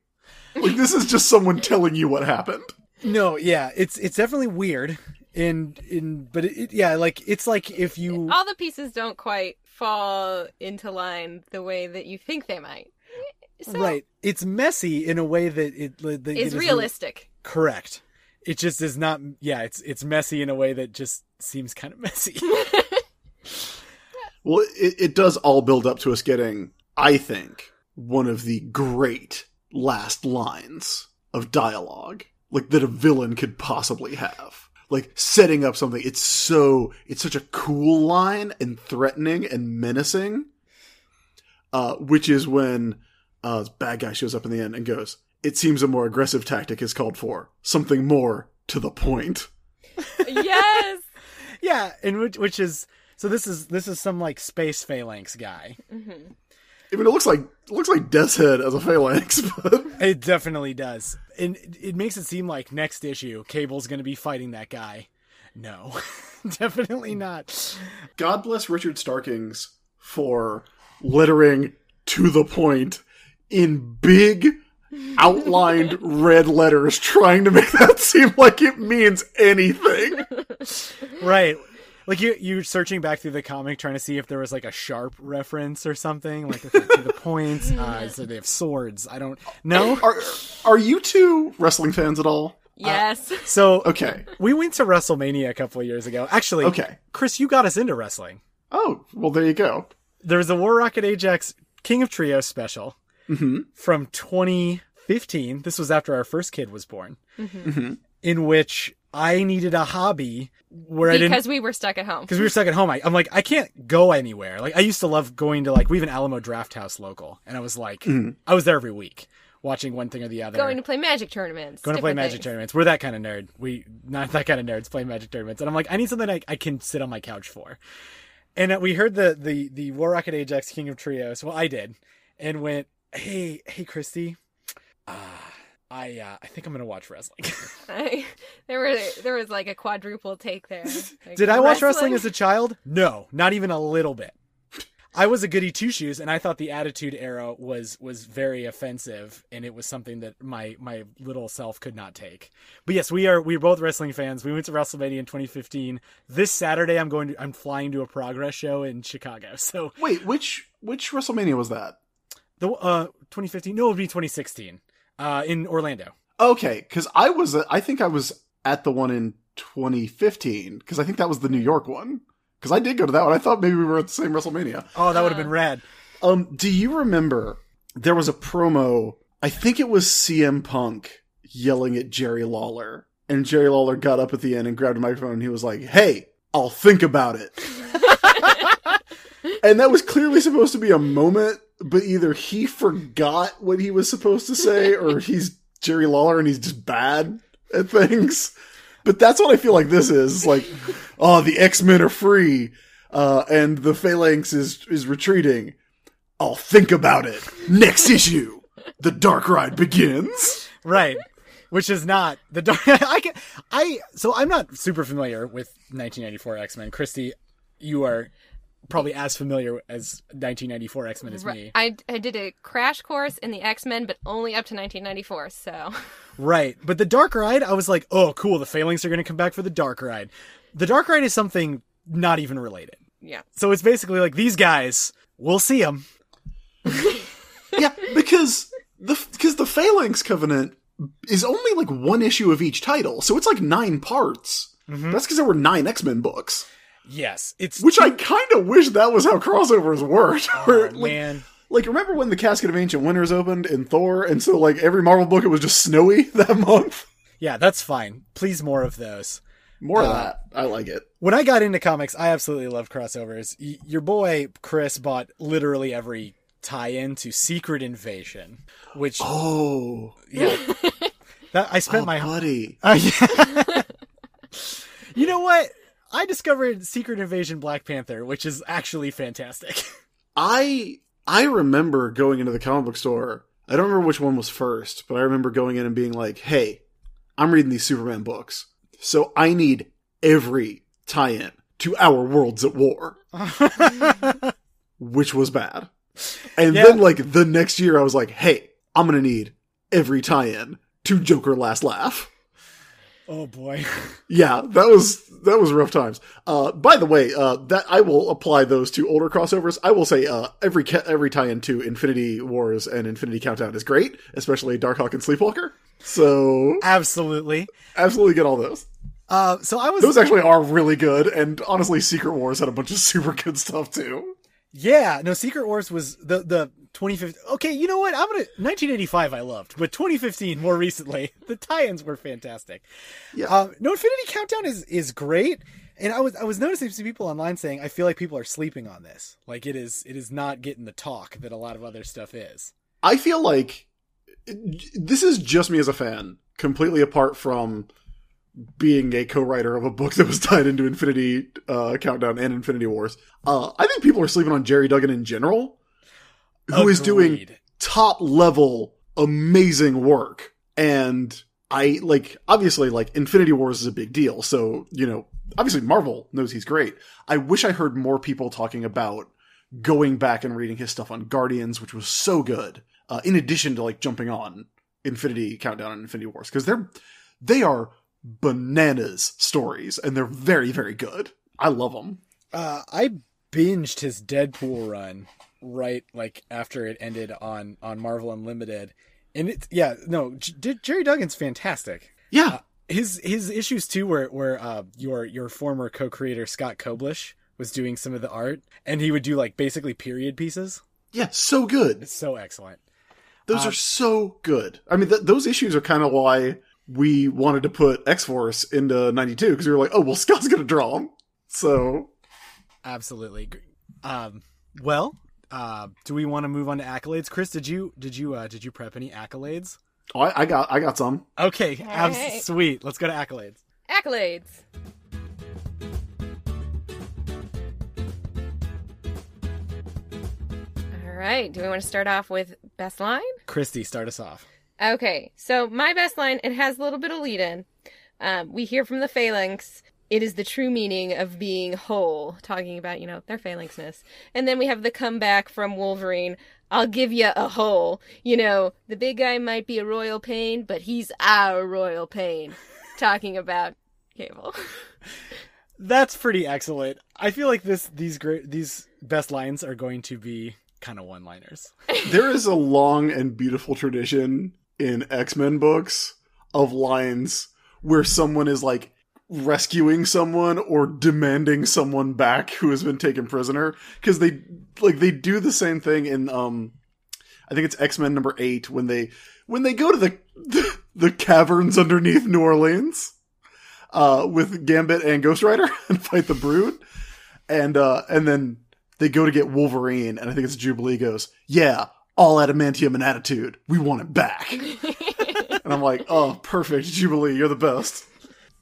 Like this is just someone telling you what happened. No, yeah, it's it's definitely weird. And in but it, it- yeah, like it's like if you All the pieces don't quite fall into line the way that you think they might. So, right, it's messy in a way that it that it Is re- realistic. correct. it just is not. Yeah, it's it's messy in a way that just seems kind of messy. [laughs] Well, it, it does all build up to us getting, I think, one of the great last lines of dialogue, like that a villain could possibly have. Like setting up something. It's so, it's such a cool line and threatening and menacing. Uh, which is when, uh, this bad guy shows up in the end and goes, it seems a more aggressive tactic is called for. Something more to the point. yes. [laughs] yeah, and which which is so this is this is some like space phalanx guy. I mean, it looks like, it looks like Death's Head as a phalanx, [laughs] but It definitely does. And it- makes it seem like next issue, Cable's going to be fighting that guy. No, [laughs] definitely not. God bless Richard Starkings for lettering to the point in big outlined [laughs] red letters, trying to make that seem like it means anything. Right. Like you, you're searching back through the comic trying to see if there was like a sharp reference or something, like to the [laughs] points. Uh, so they have swords. I don't know. Are are you two wrestling fans at all? Uh, yes. [laughs] So Okay. we went to WrestleMania a couple of years ago. Actually, Okay. Chris, you got us into wrestling. Oh, well, there you go. There was a War Rocket Ajax King of Trios special mm-hmm. from 2015. This was after our first kid was born, mm-hmm. Mm-hmm. in which I needed a hobby where I didn't because we were stuck at home. because we were stuck at home. I, I'm like, I can't go anywhere. Like I used to love going to like we have an Alamo Drafthouse local, and I was like, I was there every week watching one thing or the other. Going to play magic tournaments. Going to play magic things. tournaments. We're that kind of nerd. We not that kind of nerds play magic tournaments. And I'm like, I need something I, I can sit on my couch for. And uh, we heard the the the War Rocket Ajax King of Trios. Well, I did, and went, hey hey Christy, uh, I uh, I think I'm gonna watch wrestling. [laughs] I, there were there was like a quadruple take there. Like, Did I watch wrestling as a child? No, not even a little bit. I was a goody two shoes, and I thought the Attitude Era was was very offensive, and it was something that my my little self could not take. But yes, we are we are both wrestling fans. We went to WrestleMania in 2015. This Saturday, I'm going to I'm flying to a Progress show in Chicago. [laughs] So Wait, which which WrestleMania was that? the uh 2015, no, it would be 2016, uh in Orlando. Okay, because I was, I think I was at the one in 2015 because I think that was the New York one. Because I did go to that one. I thought maybe we were at the same WrestleMania. Oh, that would have been rad. Um, do you remember there was a promo? I think it was CM Punk yelling at Jerry Lawler, and Jerry Lawler got up at the end and grabbed a microphone and he was like, "Hey, I'll think about it." [laughs] and that was clearly supposed to be a moment, but either he forgot what he was supposed to say, [laughs] or he's Jerry Lawler and he's just bad at things. But that's what I feel like this is. Like, oh, the X Men are free, uh, and the Phalanx is is retreating. I'll think about it. Next issue, the Dark Ride begins. right which is not the dark [laughs] i can i so i'm not super familiar with 1994 x-men christy you are probably as familiar as 1994 x-men as me. I, I did a crash course in the X Men, but only up to 1994. So. [laughs] Right. But the dark ride i was like oh cool the phalanx are going to come back for the dark ride. The dark ride is something not even related. Yeah, so it's basically like these guys we'll see them [laughs] Yeah, because the because the Phalanx Covenant is only like one issue of each title, so it's like nine parts. Mm-hmm. That's because there were nine X Men books, yes it's which I kind of wish that was how crossovers worked. Where, oh, [laughs] like, man like remember when the Casket of Ancient Winters opened in Thor, and so like every Marvel book it was just snowy [laughs] that month. yeah that's fine please more of those More of that, I like it. when I got into comics, I absolutely love crossovers. Y- your boy Chris bought literally every tie-in to Secret Invasion, which Oh, yeah, [laughs] that I spent oh, my buddy. Uh, yeah. you know what? I discovered Secret Invasion Black Panther, which is actually fantastic. [laughs] I I remember going into the comic book store. I don't remember which one was first, but I remember going in and being like, "Hey, I'm reading these Superman books, so I need every tie-in to Our Worlds at War," [laughs] which was bad. And Yeah. then, like the next year, I was like, "Hey, I'm gonna need every tie-in to Joker Last Laugh." Oh boy. [laughs] Yeah, that was that was rough times. Uh, by the way, uh, that I will apply those to older crossovers. I will say uh, every ca- every tie-in to Infinity Wars and Infinity Countdown is great, especially Darkhawk and Sleepwalker. So Absolutely. absolutely get all those. Uh, so I was Those actually are really good, and honestly, Secret Wars had a bunch of [laughs] super good stuff too. Yeah, no, Secret Wars was the the 2015. Okay, you know what? I'm gonna 1985. I loved, but 2015 more recently, [laughs] the tie-ins were fantastic. Yeah. Uh, no, Infinity Countdown is is great, and I was I was noticing some people online saying I feel like people are sleeping on this. Like it is it is not getting the talk that a lot of other stuff is. I feel like this is just me as a fan, completely apart from being a co-writer of a book that was tied into Infinity uh, Countdown and Infinity Wars. Uh, I think people are sleeping on Gerry Duggan in general, who is doing top level amazing work. And I like obviously like Infinity Wars is a big deal, so you know obviously Marvel knows he's great. I wish I heard more people talking about going back and reading his stuff on Guardians, which was so good. Uh, in addition to like jumping on Infinity Countdown and Infinity Wars, because they're they are bananas stories, and they're very very good. I love them. Uh, I binged his Deadpool run right like after it ended on on Marvel Unlimited, and it's yeah no J- Gerry Duggan's fantastic. Yeah, his his issues too where where uh your your former co-creator Scott Koblish was doing some of the art and he would do like basically period pieces. yeah, so good. It's so excellent. Those Um, are so good. I mean, th- those issues are kind of why we wanted to put X Force into '92 because we were like, oh well, [laughs] Scott's gonna draw them. So Absolutely. Um well, uh do we want to move on to accolades? Chris, did you did you uh did you prep any accolades? oh, I, I got I got some. Okay, abs- right. sweet. Let's go to accolades. Accolades. All right. Do we want to start off with best line? Christy, start us off. Okay, so my best line, it has a little bit of lead in. Um, we hear from the phalanx, it is the true meaning of being whole, talking about, you know, their phalanxness. And then we have the comeback from Wolverine, I'll give you a hole. You know, the big guy might be a royal pain, but he's our royal pain. [laughs] talking about Cable. [laughs] That's pretty excellent. I feel like this these great these best lines are going to be kind of one-liners. [laughs] there is a long and beautiful tradition in X Men books of lines where someone is like rescuing someone or demanding someone back who has been taken prisoner because they like they do the same thing in um I think it's X Men number eight when they when they go to the the, [laughs] the caverns underneath New Orleans uh with Gambit and Ghost Rider [laughs] and fight the Brood and uh and then they go to get Wolverine, and I think it's Jubilee goes, "Yeah, all adamantium and attitude. We want it back." [laughs] and I'm like, "Oh, perfect, Jubilee, you're the best."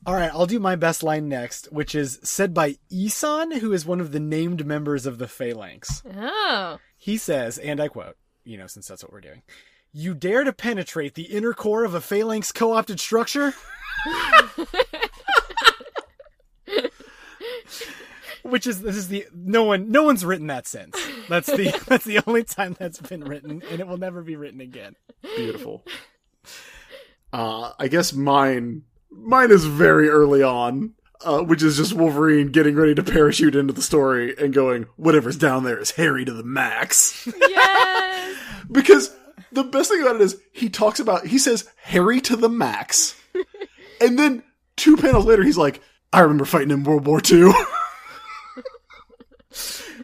All right, I'll do my best line next, which is said by Isan, who is one of the named members of the Phalanx. Oh. He says, and I quote, you know, since that's what we're doing. You dare to penetrate the inner core of a phalanx co-opted structure? Which is this is the no one no one's written that since. That's the [laughs] that's the only time that's been written, and it will never be written again. Beautiful. Uh, I guess mine mine is very early on, uh, which is just Wolverine getting ready to parachute into the story and going, "Whatever's down there is hairy to the max." Yes. [laughs] because the best thing about it is he talks about he says Harry to the max, [laughs] and then two panels later he's like, "I remember fighting in World War II." [laughs]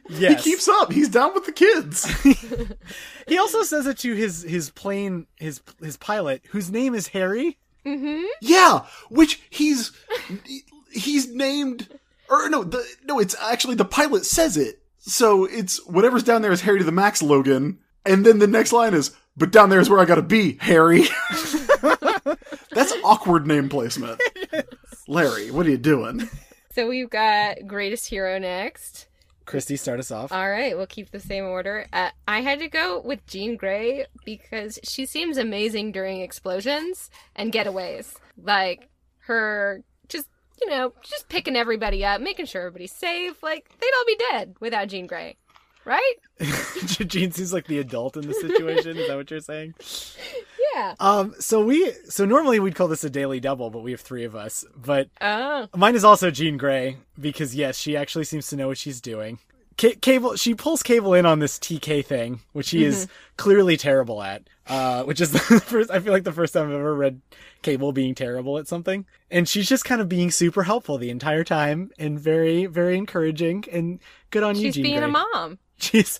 Yes. he keeps up. He's down with the kids. He also says it to his his plane his his pilot, whose name is Harry. Mm-hmm. yeah, which he's he's named or no, the no, it's actually the pilot says it. So it's whatever's down there is Harry to the max, Logan, and then the next line is, "But down there is where I gotta be, Harry." [laughs] That's awkward name placement. [laughs] Larry, what are you doing? So we've got greatest hero next. Christy, start us off. All right, we'll keep the same order. Uh, I had to go with Jean Grey because she seems amazing during explosions and getaways. Like her just, you know, just picking everybody up, making sure everybody's safe. Like they'd all be dead without Jean Grey. Right? [laughs] Jean seems like the adult in the situation. Is that what you're saying? [laughs] Yeah. Um, so we so normally we'd call this a daily double, but we have three of us. But Oh. mine is also Jean Grey because yes, she actually seems to know what she's doing. Ca- Cable, she pulls Cable in on this TK thing, which he is clearly terrible at. Uh, which is [laughs] the first. I feel like the first time I've ever read Cable being terrible at something, and she's just kind of being super helpful the entire time and very, very encouraging and good on you, She's being Grey. a mom. [laughs] She's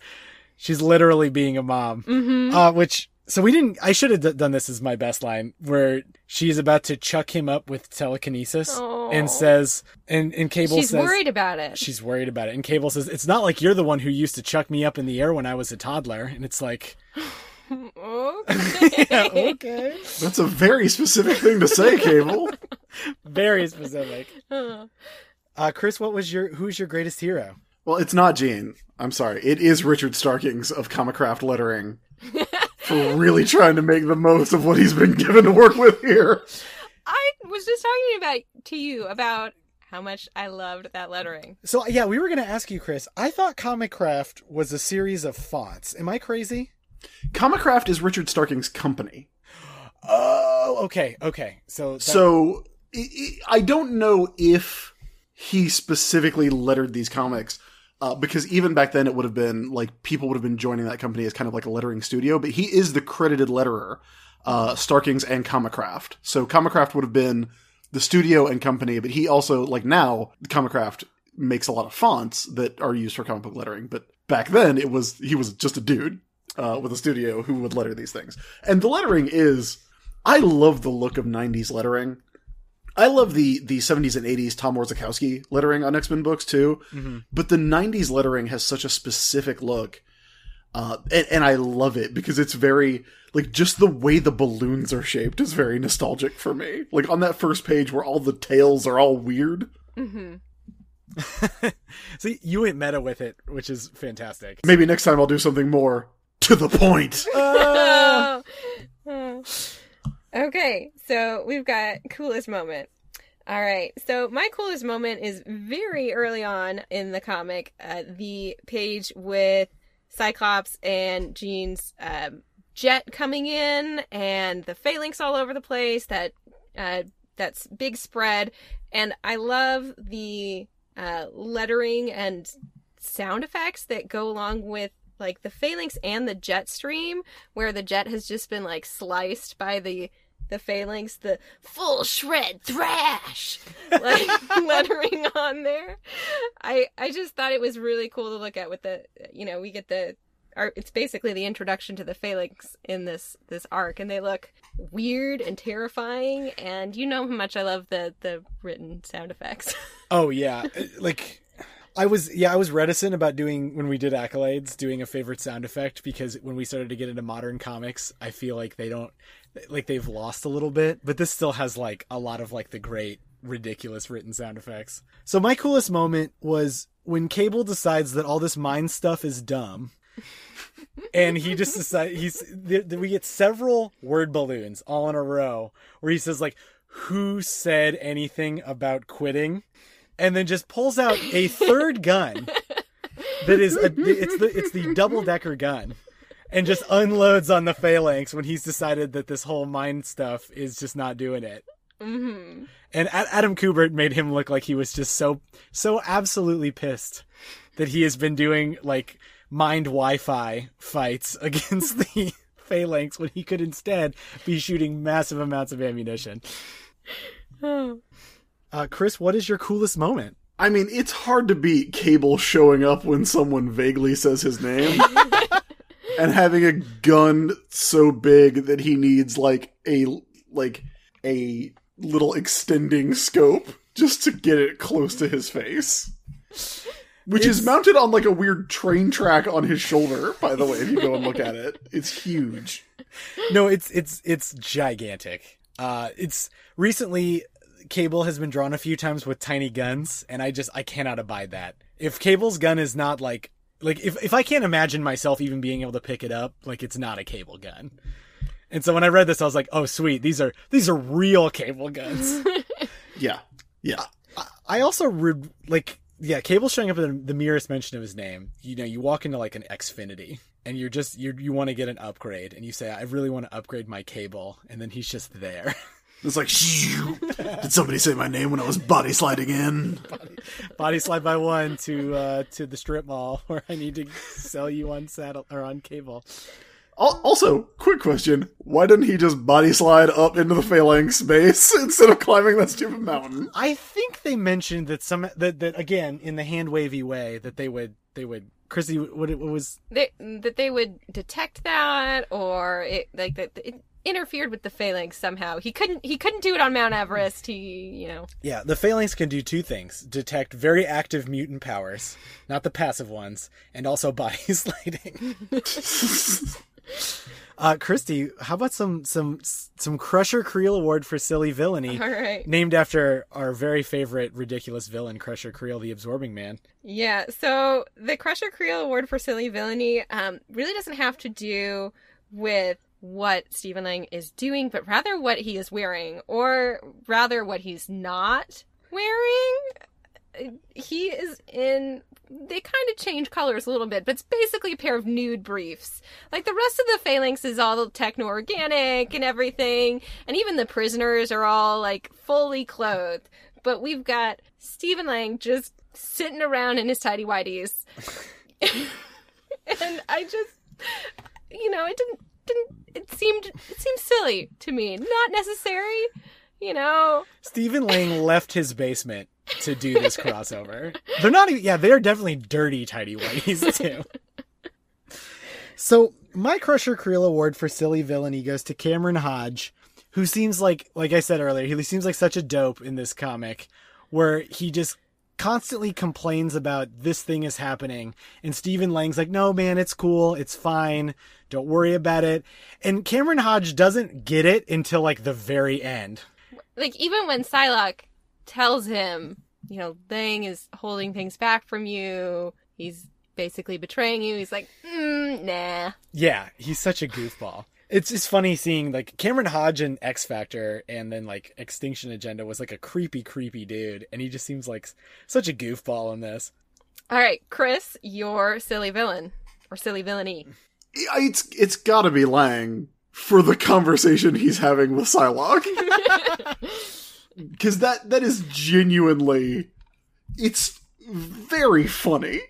she's literally being a mom. Mm-hmm. Uh, which so we didn't. I should have d- done this as my best line, where she's about to chuck him up with telekinesis, Aw. and says, and and Cable says She's says worried about it. she's worried about it, and Cable says it's not like you're the one who used to chuck me up in the air when I was a toddler, and it's like, [laughs] [laughs] okay. yeah, okay, That's a very specific thing to say, Cable. [laughs] very specific. Uh, Uh, Chris, what was your who's your greatest hero? Well, it's not Jean. I'm sorry. It is Richard Starkings of Comicraft Lettering for really trying to make the most of what he's been given to work with here. I was just talking about to you about how much I loved that lettering. So yeah, we were gonna ask you, Chris. I thought Comicraft was a series of fonts. Am I crazy? Comicraft is Richard Starkings' company. Oh, okay, okay. So that- So I- I I don't know if he specifically lettered these comics. Uh, because even back then, it would have been like people would have been joining that company as kind of like a lettering studio. But he is the credited letterer, uh, Starkings and Comicraft. So Comicraft would have been the studio and company, but he also like now Comicraft makes a lot of fonts that are used for comic book lettering. But back then, it was he was just a dude uh, with a studio who would letter these things. And the lettering is I love the look of '90s lettering. I love the the 70s and 80s Tom Orzechowski lettering on X Men books too, Mhm. but the 90s lettering has such a specific look, uh, and, and I love it because it's very like just the way the balloons are shaped is very nostalgic for me. Like on that first page where all the tails are all weird. Mm-hmm. [laughs] See, you went meta with it, which is fantastic. Maybe next time I'll do something more to the point. [laughs] Uh, Oh. [laughs] okay, so we've got coolest moment. All right, so my coolest moment is very early on in the comic. Uh, the page with Cyclops and Jean's um, jet coming in, and the phalanx all over the place. That uh, that's big spread, and I love the uh, lettering and sound effects that go along with like the phalanx and the jet stream where the jet has just been like sliced by the the phalanx the full shred thrash like [laughs] lettering on there. I i just thought it was really cool to look at with the you know we get the our, it's basically the introduction to the phalanx in this this arc and they look weird and terrifying and you know how much i love the the written sound effects. [laughs] Oh yeah, like I was yeah I was reticent about doing when we did accolades doing a favorite sound effect because when we started to get into modern comics, I feel like they don't like they've lost a little bit, but this still has like a lot of like the great ridiculous written sound effects. So my coolest moment was when Cable decides that all this mind stuff is dumb. [laughs] and he just decides he's th- th- we get several word balloons all in a row where he says like who said anything about quitting and then just pulls out a third gun that is a, it's the it's the double decker gun and just unloads on the phalanx when he's decided that this whole mind stuff is just not doing it hmm and A- Adam Kubert made him look like he was just so so absolutely pissed that he has been doing like mind Wi-Fi fights [laughs] against the [laughs] phalanx when he could instead be shooting massive amounts of ammunition. oh. [sighs] Uh, Chris, what is your coolest moment? I mean, it's hard to beat Cable showing up when someone vaguely says his name [laughs] and having a gun so big that he needs like a like a little extending scope just to get it close to his face. Which is mounted on like a weird train track on his shoulder, by the way, if you go and look at it. It's huge. No, it's it's it's gigantic. Uh, it's recently Cable has been drawn a few times with tiny guns, and I just I cannot abide that. If Cable's gun is not like like if if I can't imagine myself even being able to pick it up, like it's not a Cable gun. And so when I read this, I was like, oh sweet, these are these are real Cable guns. [laughs] Yeah. Yeah. I also re- like yeah, Cable showing up in the merest mention of his name. You know, you walk into like an Xfinity and you're just you you want to get an upgrade, and you say, "I really want to upgrade my cable," and then he's just there. [laughs] It's like, "Shoo." did somebody say my name when I was body sliding in? Body slide by one to uh, to the strip mall [laughs] where I need to sell you on saddle or on cable. Also, quick question: Why didn't he just body slide up into the phalanx base [laughs] instead of climbing that stupid mountain? I think they mentioned that some that, that again in the hand wavy way that they would they would Chrissy what it what was They, that they would detect that, or it like that it interfered with the phalanx somehow. He couldn't. He couldn't do it on Mount Everest. He, you know. yeah the phalanx can do two things detect very active mutant powers not the passive ones and also [laughs] body sliding. [laughs] uh, Christy, how about some some some Crusher Creel Award for silly villainy? All right. Named after our very favorite ridiculous villain, Crusher Creel, the Absorbing Man. Yeah, so the Crusher Creel Award for Silly Villainy um, really doesn't have to do with what Steven Lang is doing, but rather what he is wearing, or rather what he's not wearing. He is in. They kind of change colors a little bit, but it's basically a pair of nude briefs. Like the rest of the phalanx is all techno organic and everything, and even the prisoners are all like fully clothed. But we've got Steven Lang just sitting around in his tidy whities. [laughs] [laughs] and I just you know, it didn't didn't it seemed it seemed silly to me. Not necessary, you know. Steven Lang [laughs] left his basement to do this crossover. They're not even, yeah, they're definitely dirty tidy whities too. [laughs] So my Crusher Creel Award for silly villainy goes to Cameron Hodge, who seems like, like I said earlier, he seems like such a dope in this comic, where he just constantly complains about this thing is happening, and Steven Lang's like, no man, it's cool, it's fine, don't worry about it, and Cameron Hodge doesn't get it until like the very end. Like even when Psylocke tells him, you know, Lang is holding things back from you, he's basically betraying you. He's like, mm, nah. Yeah, he's such a goofball. It's just funny seeing like Cameron Hodge and X Factor and then like Extinction Agenda was like a creepy, creepy dude, and he just seems like such a goofball in this. All right, Chris, your silly villain or silly villainy. It's it's got to be Lang for the conversation he's having with Psylocke, [laughs] [laughs] because that that is genuinely, it's very funny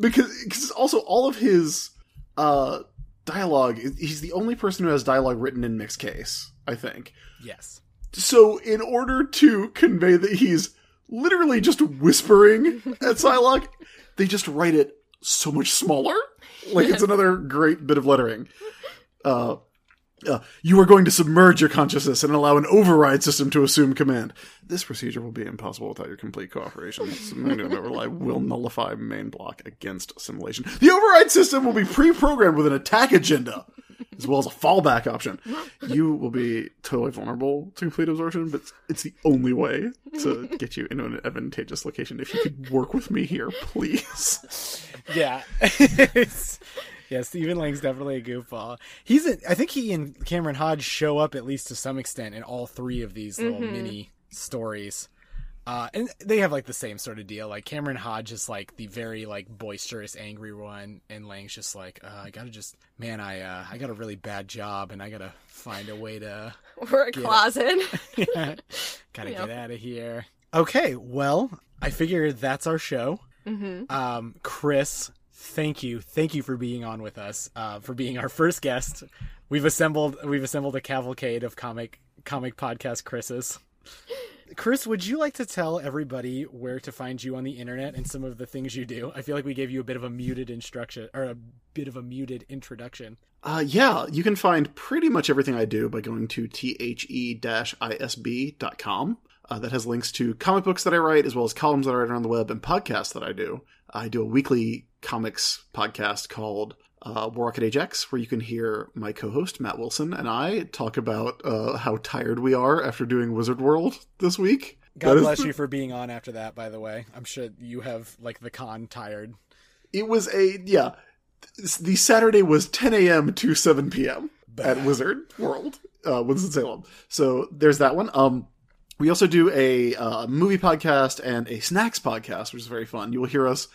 because because also all of his uh dialogue he's the only person who has dialogue written in mixed case i think Yes. so in order to convey that he's literally just whispering [laughs] at Psylocke, they just write it so much smaller. Like it's another great bit of lettering. Uh, uh, you are going to submerge your consciousness and allow an override system to assume command. This procedure will be impossible without your complete cooperation. Submitting override will nullify main block against assimilation. The override system will be pre-programmed with an attack agenda, as well as a fallback option. You will be totally vulnerable to complete absorption, but it's the only way to get you into an advantageous location. If you could work with me here, please. Yeah. [laughs] Yeah, Steven Lang's definitely a goofball. He's a, I think he and Cameron Hodge show up at least to some extent in all three of these little mini stories. Uh, and they have like the same sort of deal. Like Cameron Hodge is like the very like boisterous, angry one, and Lang's just like, uh, I gotta just, man, I uh, I got a really bad job, and I gotta find a way to [laughs] Or a closet. [laughs] yeah. Gotta get out of here. Okay, well, I figure that's our show. Um, Chris, thank you, thank you for being on with us, uh, for being our first guest. We've assembled, we've assembled a cavalcade of comic comic podcast Chris's. Chris, would you like to tell everybody where to find you on the internet and some of the things you do? I feel like we gave you a bit of a muted instruction or a bit of a muted introduction. Uh, yeah, you can find pretty much everything I do by going to the-isb.com. Uh, that has links to comic books that I write, as well as columns that I write around the web and podcasts that I do. I do a weekly comics podcast called uh, War Rocket Ajax, where you can hear my co-host Matt Wilson and I talk about uh, how tired we are after doing Wizard World this week. God That bless you for being on after that, by the way. I'm sure you have like the con tired. It was a yeah. The Saturday was 10 a.m. to 7 p.m. at Wizard World, uh, Winston Salem. So there's that one. Um, we also do a uh, movie podcast and a snacks podcast, which is very fun. You will hear us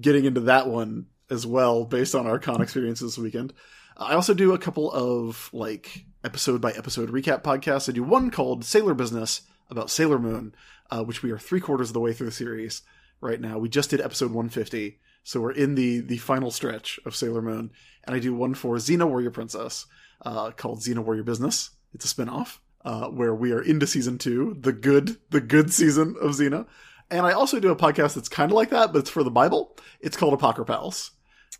getting into that one as well, based on our con experiences this weekend. I also do a couple of like episode by episode recap podcasts. I do one called Sailor Business about Sailor Moon, uh, which we are three quarters of the way through the series right now. We just did episode 150, so we're in the the final stretch of Sailor Moon. And I do one for Xena Warrior Princess uh, called Xena Warrior Business. It's a spinoff uh, where we are into season two, the good the good season of Xena. And I also do a podcast that's kind of like that, but it's for the Bible. It's called Apocryphals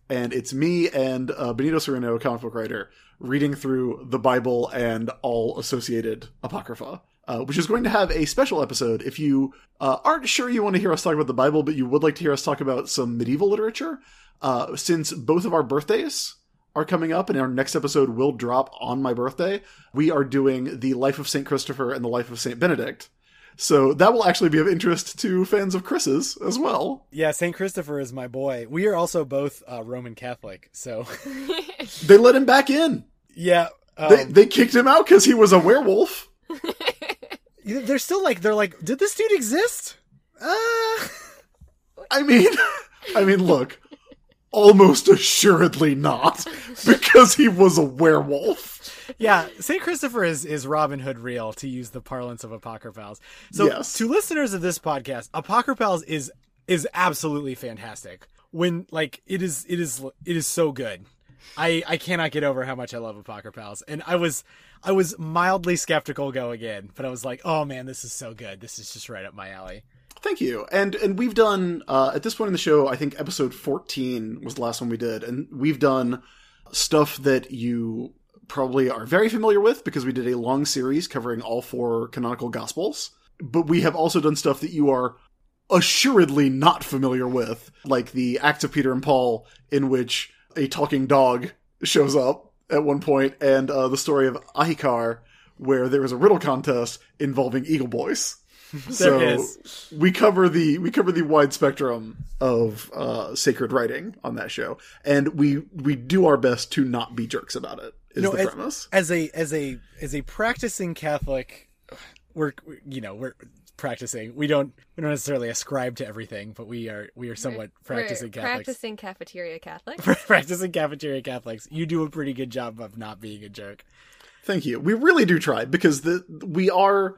and it's me and uh, Benito Cereno, comic book writer, reading through the Bible and all associated apocrypha. Uh, which is going to have a special episode. If you uh, aren't sure you want to hear us talk about the Bible, but you would like to hear us talk about some medieval literature, uh, since both of our birthdays are coming up and our next episode will drop on my birthday, we are doing the life of St. Christopher and the life of St. Benedict. So that will actually be of interest to fans of Chris's as well. Yeah, St. Christopher is my boy. We are also both uh, Roman Catholic, so [laughs] [laughs] They let him back in. yeah. Um, They they kicked him out because he was a werewolf. [laughs] they're still like they're like, did this dude exist? Uh, I mean, I mean, look, almost assuredly not [laughs] because he was a werewolf. yeah. St. Christopher is is Robin Hood real, to use the parlance of Apocryphals. So Yes. to listeners of this podcast, Apocryphals is is absolutely fantastic. When like it is it is it is so good. I I cannot get over how much I love Apocryphals, and I was I was mildly skeptical going in, but I was like, oh man, this is so good. This is just right up my alley. Thank you. And and we've done uh, at this point in the show, I think episode fourteen was the last one we did, and we've done stuff that you probably are very familiar with because we did a long series covering all four canonical gospels. But we have also done stuff that you are assuredly not familiar with, like the Acts of Peter and Paul, in which a talking dog shows up at one point, and uh, the story of Ahikar, where there is a riddle contest involving Eagle Boys. [laughs] so is. we cover the we cover the wide spectrum of uh, sacred writing on that show, and we we do our best to not be jerks about it. Is No, the as- premise? as a as a as a practicing Catholic, we're you know we're practicing. We don't we don't necessarily ascribe to everything, but we are we are somewhat practicing We're Catholics. Practicing cafeteria Catholic. [laughs] practicing cafeteria Catholics. You do a pretty good job of not being a jerk. Thank you. We really do try because the we are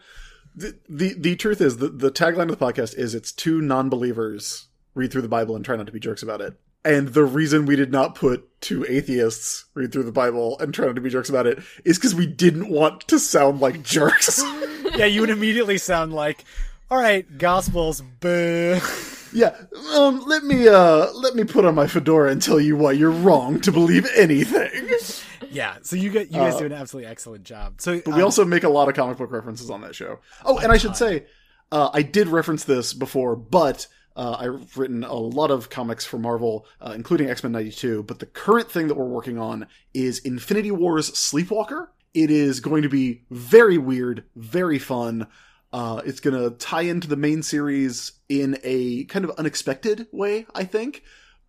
the the, the truth is the the tagline of the podcast is it's two non-believers read through the Bible and try not to be jerks about it. And the reason we did not put two atheists read through the Bible and try not to be jerks about it is because we didn't want to sound like jerks. [laughs] Yeah, you would immediately sound like, all right, Gospels, boo. [laughs] yeah, um, let me uh, let me put on my fedora and tell you why you're wrong to believe anything. [laughs] yeah, so you get you guys do an absolutely excellent job. So Uh, But we um, also make a lot of comic book references on that show. Oh, and I should say, uh, I did reference this before, but uh, I've written a lot of comics for Marvel, uh, including X Men '92. But the current thing that we're working on is Infinity Wars Sleepwalker. It is going to be very weird, very fun. Uh, it's going to tie into the main series in a kind of unexpected way, I think.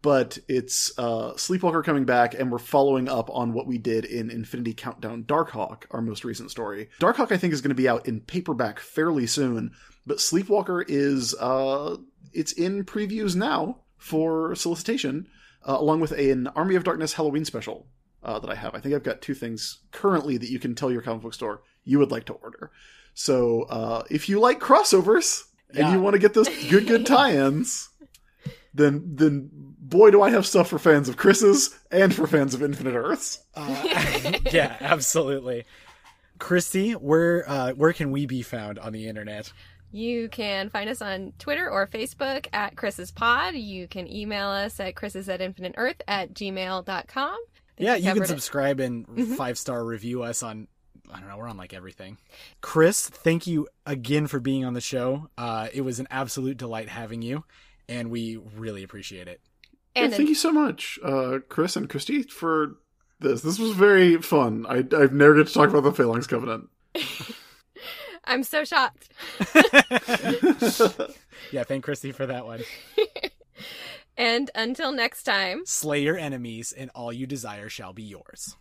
But it's uh, Sleepwalker coming back, and we're following up on what we did in Infinity Countdown Darkhawk, our most recent story. Darkhawk, I think, is going to be out in paperback fairly soon, but Sleepwalker is uh, it's in previews now for solicitation, uh, along with an Army of Darkness Halloween special uh, that I have. I think I've got two things currently that you can tell your comic book store you would like to order. So uh, if you like crossovers and you want to get those good good [laughs] tie-ins, then then boy do I have stuff for fans of Chris's and for fans of Infinite Earths. Uh, [laughs] yeah, absolutely. Christy, where uh, where can we be found on the internet? You can find us on Twitter or Facebook at Chris's Pod. You can email us at Chris's at infinite earth at gmail.com. yeah, you can covered it. subscribe and five star review us on. I don't know. We're on like everything. Chris, thank you again for being on the show. Uh, it was an absolute delight having you, and we really appreciate it. And Yeah, thank you so much, uh, Chris and Christy, for this. This was very fun. I, I've never get to talk about the Phalanx Covenant. [laughs] I'm so shocked. [laughs] [laughs] Yeah, thank Christy for that one. And until next time. Slay your enemies, and all you desire shall be yours.